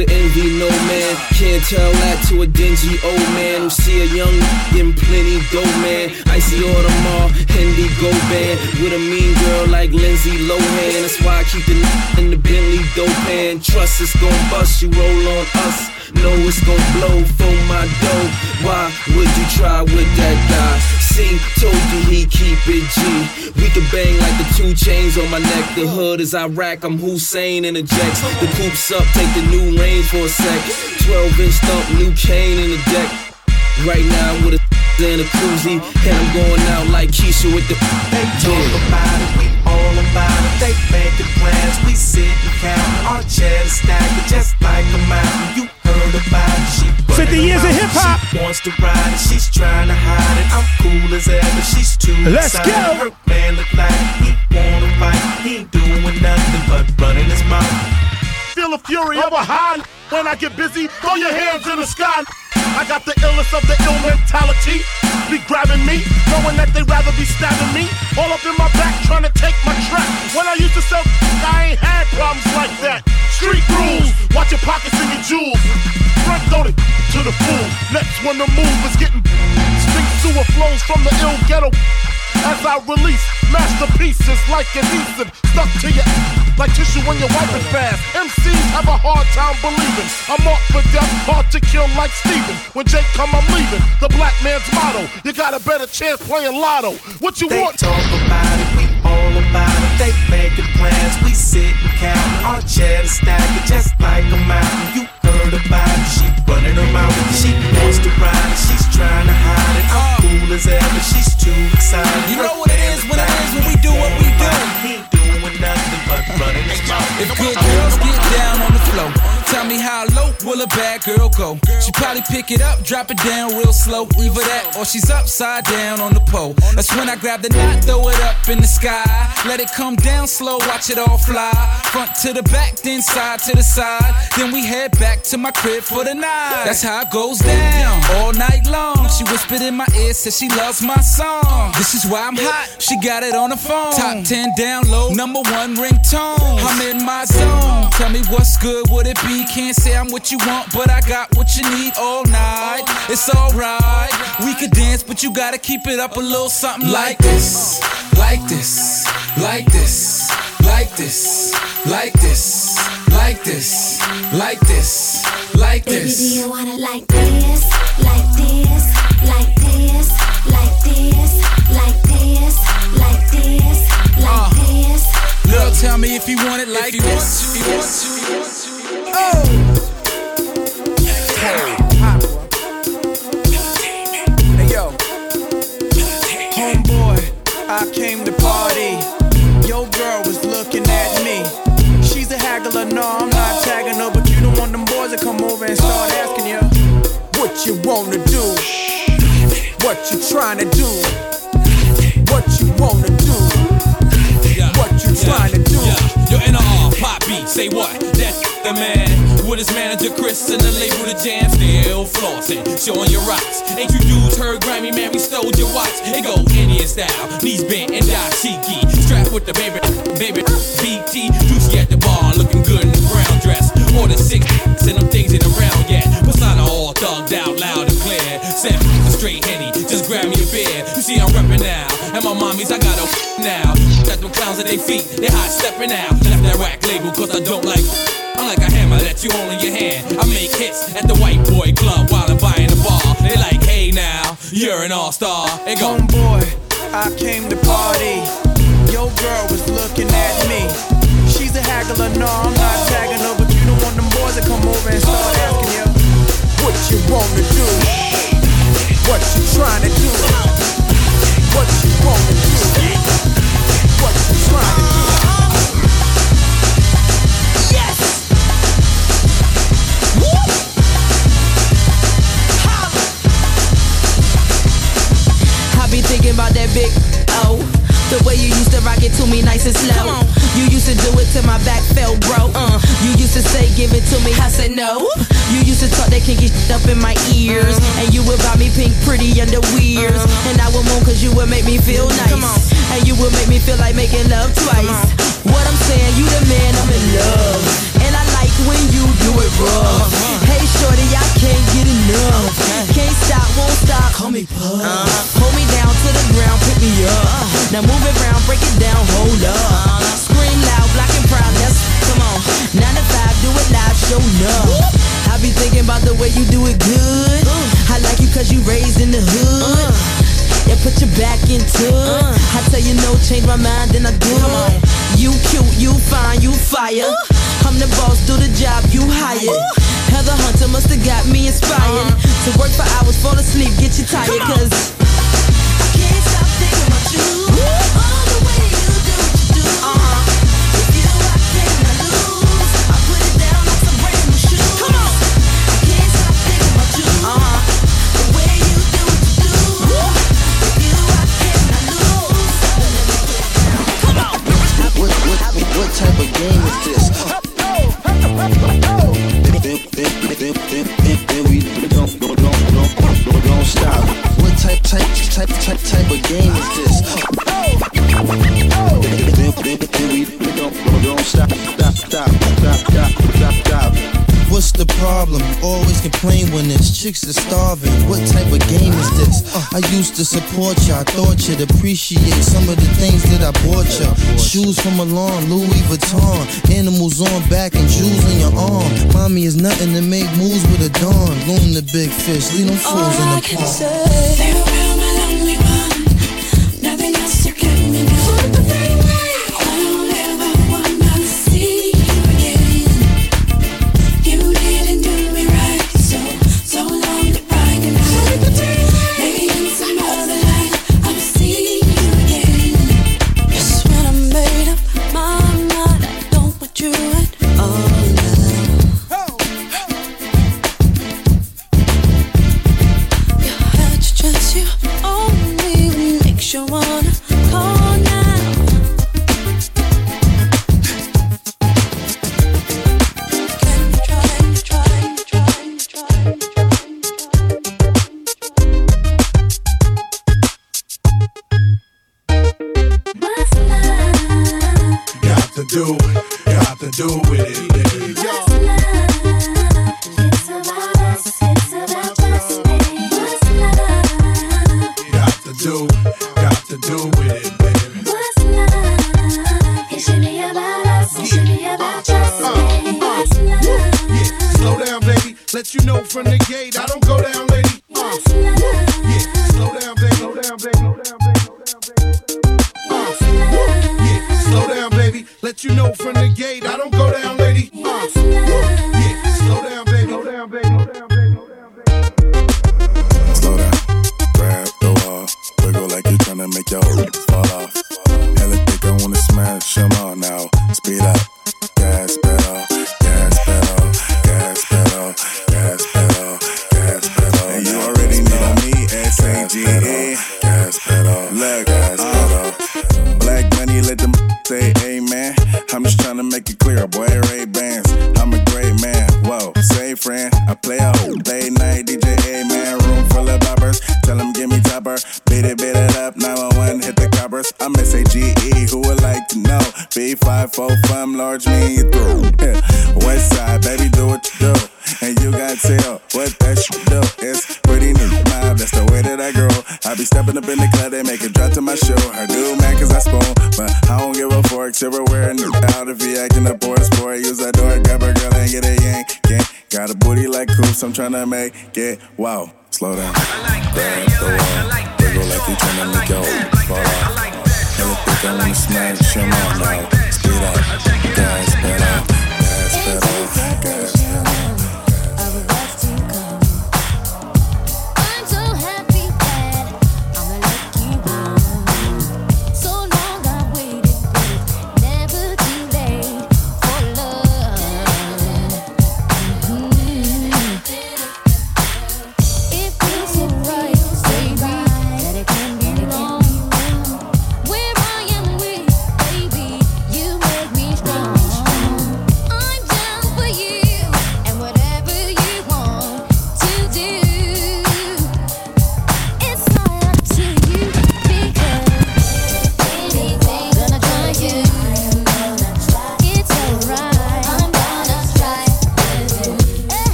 Ain't to envy no man. Can't tell that to a dingy old man who see a young getting plenty dough man. I Icy Audemars, Indigo band with a mean girl like Lindsay Lohan. That's why I keep the in the Bentley dope pan. Trust it's gon' bust, you roll on us. Know it's gon' blow for my dough. Why would you try with that guy? See, told you he keep it G. We can bang like the two chains on my neck. The hood is Iraq, I'm Hussein in the jets. The coops up, take the new range for a sec. 12 inch thump, new cane in the deck. Right now with a and a koozie, and I'm going out like Keisha with the. They talk about it, we all about it. They making plans, we sit and count. Our cheddar stack just like a mountain. You heard about it, she 50 years of hip hop. Wants to ride it, she's trying to hide it. I'm cool as ever, she's too Let's excited. go. Her man look like he wanna fight. He ain't doing nothing but running his mouth. Feel the fury of a high when I get busy. Throw your hands in the sky. I got the illness of the ill mentality. Be grabbing me, knowing that they'd rather be stabbing me. All up in my back, trying to take my track. When I used to sell, I ain't had problems like that. Street rules, watch your pockets and your jewels. Front loaded to the fool. Next when the move is getting stink sewer flows from the ill ghetto. As I release masterpieces like adhesive stuck to your like tissue when your wife is fast. MCs have a hard time believing I'm marked for death, hard to kill like Steven. When Jake come, I'm leaving. The black man's motto. You got a better chance playing lotto. What you They want? talk about it, we all about it. They making plans, we sit and count. Our cheddar stack it just like a mountain. You heard about it, she running her mouth. She wants to ride it, she's trying to hide it. I'm uh. cool as ever, she's too excited. You know what it is when it we do what we do. He ain't doing nothing but running his mouth. If good girls get down on the floor, tell me how low will a bad girl go? She probably pick it up, drop it down real slow. Either that or she's upside down on the pole. That's when I grab the knot, throw it up in the sky. Let it come down slow, watch it all fly. Front to the back, then side to the side. Then we head back to my crib for the night. That's how it goes down all night long. She whispered in my ear, said she loves my song. This is why I'm hot. She got it on the phone. Top 10 download, number one ringtone. I'm in my zone. Tell me what's good, would it be? Can't say I'm with you want, but I got what you need all night. It's alright. We could dance, but you gotta keep it up a little something like this, like this, like this. Like this, like this, like this, like this, like Baby, do you want it like this, like this, like this, like this, like this, like this, like this? Girl, tell me if you want it like this. Hey I came to party. Your girl was looking at me. She's a haggler, no, I'm not tagging her, but you don't want them boys to come over and start asking you what you wanna do, what you trying to do, say what? That's the man. With his manager Chris and the label the jam, still flossing, showing your rocks. Ain't you dudes heard Grammy, man? We stole your watch. It go Indian style, knees bent and dashiki. Strapped with the baby, baby, BT. Juicy at the bar, looking good in the brown dress. Order six, and them things ain't around yet. Thugged out, loud and clear. Said a straight henny, just grab me a beer. You see I'm reppin' now, and my mommies I got a now. Got them clowns at their feet, they hot stepping out. Left that rack label cause I don't like. I'm like a hammer that you hold in your hand. I make hits at the white boy club while I'm buying a bar. They like, hey now, you're an all star. It go. Homeboy, I came to party. Your girl was looking at me. She's a haggler, no, I'm not tagging her, but you don't want them boys to come over and start asking you what you wanna do, what you trying to do, what you wanna do, what you trying to do. Yes. I be thinking about that big O. The way you used to rock it to me nice and slow. You used to do it till my back felt broke. Uh, you used to say, give it to me. I said no. You used to talk that kinky shit up in my ears. And you would buy me pink pretty underwears. And I would moan cause you would make me feel nice. And you would make me feel like making love twice. What I'm saying, you the man, I'm in love. And I like when you do it rough. Hey shorty, I can't get enough. Can't stop, won't stop. Call me Pug. Uh-huh. Hold me down to the ground, pick me up. Now move it round, break it down, hold up. Nine to five, do it live, show up. I be thinking about the way you do it good. Uh. I like you cause you raised in the hood. Uh. Yeah, put your back into it. Uh. I tell you no, change my mind, then I do it. You cute, you fine, you fire. I'm the boss, do the job you hired. Heather Hunter must have got me inspired uh-huh. to work for hours, fall asleep, get you tired, cause I can't stop thinking about you. All the way you do what you do. Uh-huh. Type of game is this? Stop. What type, of game is this? Stop, stop, stop, stop, stop, stop. What's the problem? Always complain when there's chicks that's starving. What type of game is this? I used to support you. I thought you'd appreciate some of the things that I bought you. Shoes from Milan, Louis Vuitton, animals on back and jewels on your arm. Mommy is nothing to make moves with a dawn. Loom the big fish, leave them fools in the pond.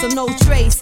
So no trace,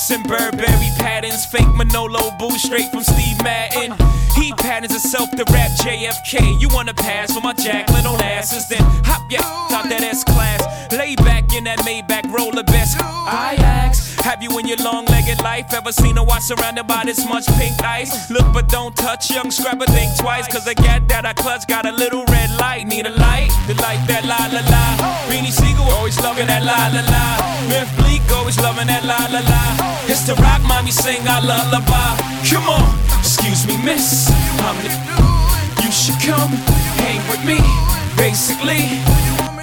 chicks in Burberry patterns. Fake Manolo boo straight from Steve Madden. He patterns himself to rap JFK. You wanna pass for my Jacqueline Onassis? Then hop yeah, out that S class. Lay back in that Maybach roller best. I ask, have you in your long-legged life ever seen a watch surrounded by this much pink ice? Look but don't touch, young scrapper think twice. Cause the gat that I clutch got a little red light. Need a light, the light that la la la. Beanie Sigel always loving that la la la. Always loving that la la la. It's the rock mommy sing our lullaby. Come on, excuse me, miss. I'm the you should come hang with me. Basically,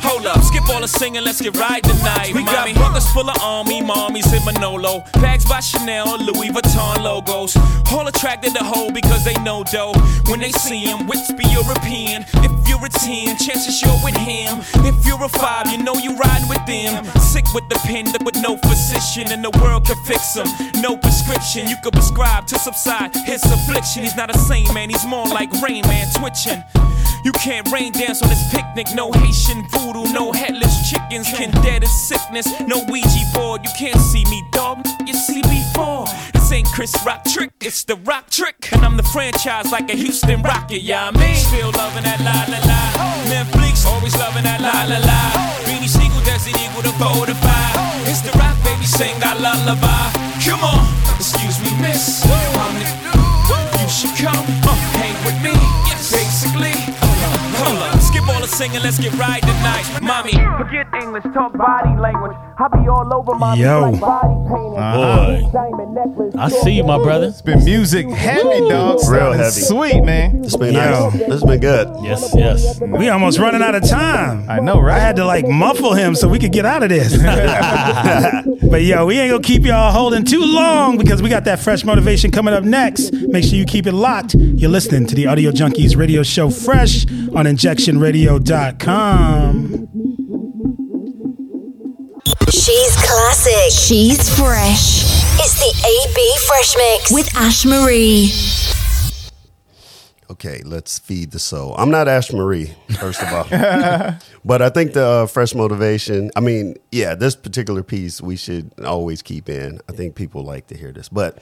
hold up, skip all the singing, let's get right tonight. We got brothers full of army, mommies in Manolo, bags by Chanel, Louis Vuitton logos. All attracted to hoe because they know dough. When they see him, whips be European. If you're a 10, chances you're with him. If you're a 5, you know you riding with them. Sick with the pen, with no physician in the world can fix him. No prescription, you could prescribe to subside his affliction. He's not a saint, man, he's more like Rain Man twitching. You can't rain dance on this picnic. No Haitian voodoo, no headless chickens. Can dead as sickness. No Ouija board. You can't see me, dog. You see me fall. Ain't Chris Rock trick. It's the rock trick. And I'm the franchise like a Houston Rocket. Yeah, I mean. Still loving that la la la. Bleaks always loving that la la la. Beanie Sigel doesn't equal to to five. It's the rock baby sing our lullaby. Come on, excuse me, miss. I'm the you should come uh, up, skip all the singing, let's get right tonight, mommy. Forget English, talk body language. I be all over my Yo. like body painting. Uh-huh. Diamond necklace. I see you, my brother. It's been music heavy, dog. Real heavy. Sweet, man. It's been Yo. nice. It's been good. Yes, yes. We almost running out of time. I know, right? I had to like muffle him so we could get out of this. but yo, we ain't gonna keep y'all holding too long because we got that fresh motivation coming up next. Make sure you keep it locked. You're listening to the Audio Junkeez radio show Fresh on injectionradio.com. legendaryradio.com. She's classic. She's fresh. It's the AB Fresh Mix with Ash Marie. Okay, let's feed the soul. I'm not Ash Marie, first of all, but I think the uh, fresh motivation. I mean, yeah, this particular piece we should always keep in. I think people like to hear this, but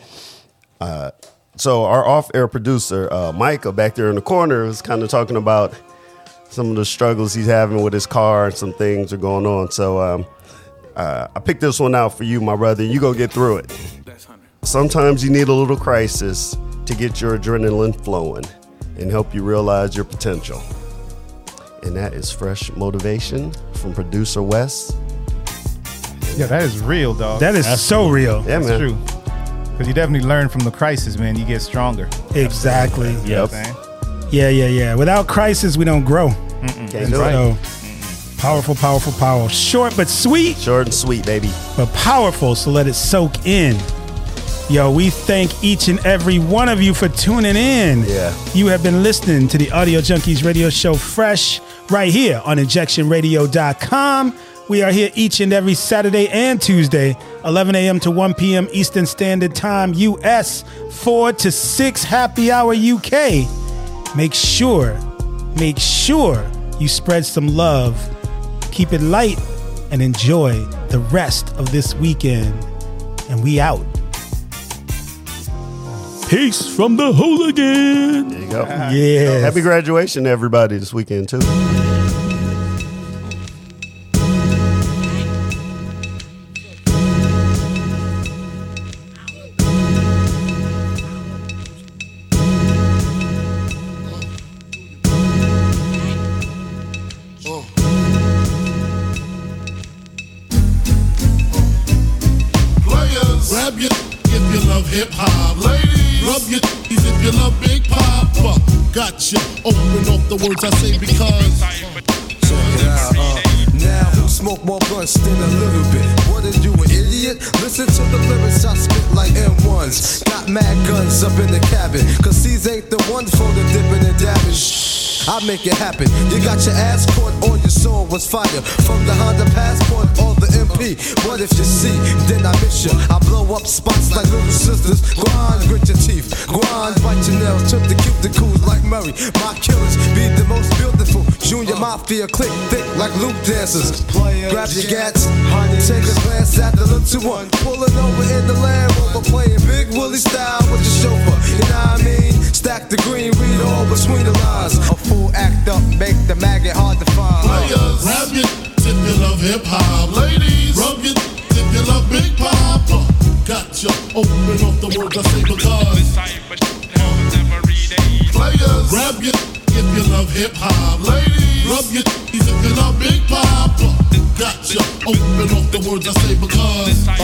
uh, so our off-air producer uh, Micah back there in the corner was kind of talking about some of the struggles he's having with his car and some things are going on. So um, uh, I picked this one out for you, my brother. You go get through it. Sometimes you need a little crisis to get your adrenaline flowing and help you realize your potential. And that is fresh motivation from producer Wes. Yeah, that is real, dog. That is so real. Yeah, That's man. true. Because you definitely learn from the crisis, man. You get stronger. Exactly. You know what I'm saying? Yeah, yeah, yeah. Without crisis, we don't grow. Can't And do it. powerful, powerful, powerful. Short but sweet. Short and sweet, baby. But powerful, so let it soak in. Yo, we thank each and every one of you for tuning in. Yeah. You have been listening to the Audio Junkeez radio show Fresh right here on injectionradio.com. We are here each and every Saturday and Tuesday, 11 a.m. to 1 p.m. Eastern Standard Time, US, 4 to 6 happy hour UK. Make sure, make sure you spread some love, keep it light, and enjoy the rest of this weekend. And we out. Peace from the hooligan. There you go. Yes. Happy graduation to everybody this weekend, too. Words I say because. Check it out, uh, now who smoke more blunts than a little bit? What are you, an idiot? Listen to the lyrics I spit like M1s. Got mad guns up in the cabin, cause these ain't the ones for the dipping and dabbing. I make it happen. You got your ass caught or your soul was fire from the Honda Passport or the MP. What if you see? Then I miss you. I blow up spots like little sisters. Grind, grit your teeth. Grind, bite your nails. Took the cuticles like Murray. My killers be the most beautiful. Junior Mafia click thick like loop dancers. Grab your gats. Take a glance at the little one. Pulling over in the Land Rover. Playing Big Willie style with the chauffeur. You know what I mean? Stack the green, read all between the lines. A fool act up, make the maggot hard to find. Players, grab your if you love hip hop. Ladies, rub your if you love Big Papa. Uh, gotcha. Open up the words I say because. Players, grab your if you love hip hop. Ladies, rub your if you love Big Papa. Uh, Gotcha. Open up the words I say because. Uh,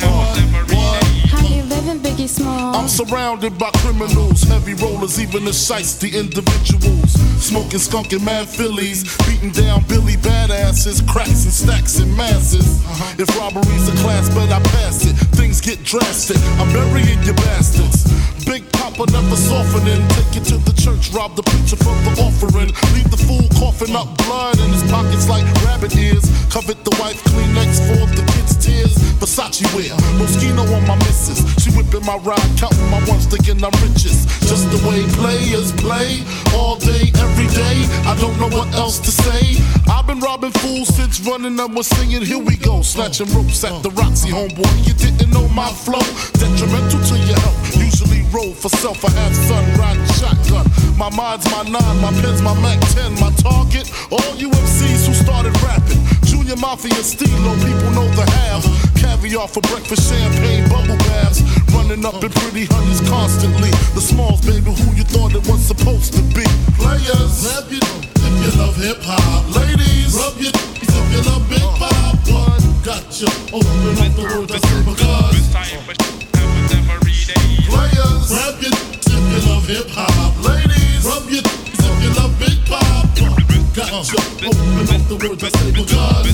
uh, what? How you living, Biggie Small? I'm surrounded by criminals, heavy rollers, even the shiesty individuals. Smoking skunk and mad fillies, beating down Billy badasses, cracks and stacks and masses. If robbery's a class, but I pass it. Things get drastic. I'm burying you bastards. Big Papa never softening. Take you to the church, rob the preacher from the offering. Leave the fool coughing up blood in his pockets like rabbit ears. Covet the wife Kleenex for the kids' tears. Versace wear, Moschino on my missus. She whipping my ride, counting my ones, thinking I'm richest. Just the way players play, all day, every day. I don't know what else to say. I've been robbing fools since running up was singing. Here we go, snatching ropes at the Roxy, homeboy. You didn't know my flow, detrimental to your health. Usually roll for self, I have sun riding shotgun. My mind's my nine, my pen's my Mac 10, my target. All you MCs who started rapping. Junior Mafia Stilo, people know the half. Caviar for breakfast, champagne, bubble baths. Running up in pretty honeys constantly. The smalls, baby, who you thought it was supposed to be. Players, grab your if you love hip hop. Ladies, rub your if you love Big Papa. Gotcha. Open up the words I say because. Players, grab your if you love hip hop. Ladies, rub your if you love Big Papa. Gotcha. Open up the words I say because.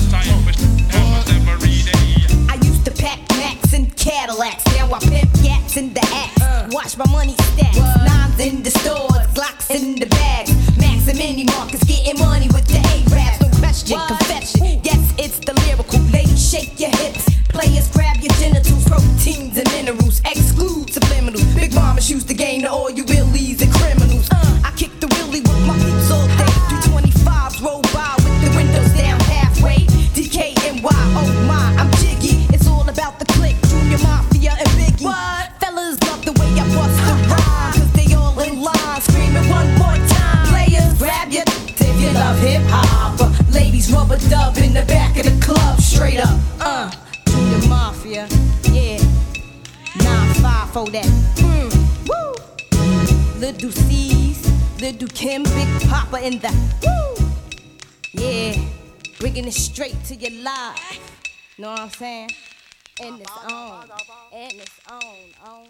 I used to pack max and Cadillacs. Now I pimp gats in the axe. Uh. Watch my money stack. Nines in the stores, Glocks in the bags. Max and mini markets getting money with the A-Raps. No question, confession. Yes, it's the lyrical. Ladies, shake your hips. Players, grab your genitals. Proteins and minerals. Exclude subliminal. Big mamas used to gain the all you willies and criminals. Uh. I kick the wheelie with my peeps all day. Love hip hop. Ladies, rubber dub in the back of the club, straight up. Uh, the Mafia, yeah. Nine five for that. Mm, woo. Little C's, little Kim, Big Papa in the woo. Yeah, bringing it straight to your life. Know what I'm saying? And it's on, and it's on, on.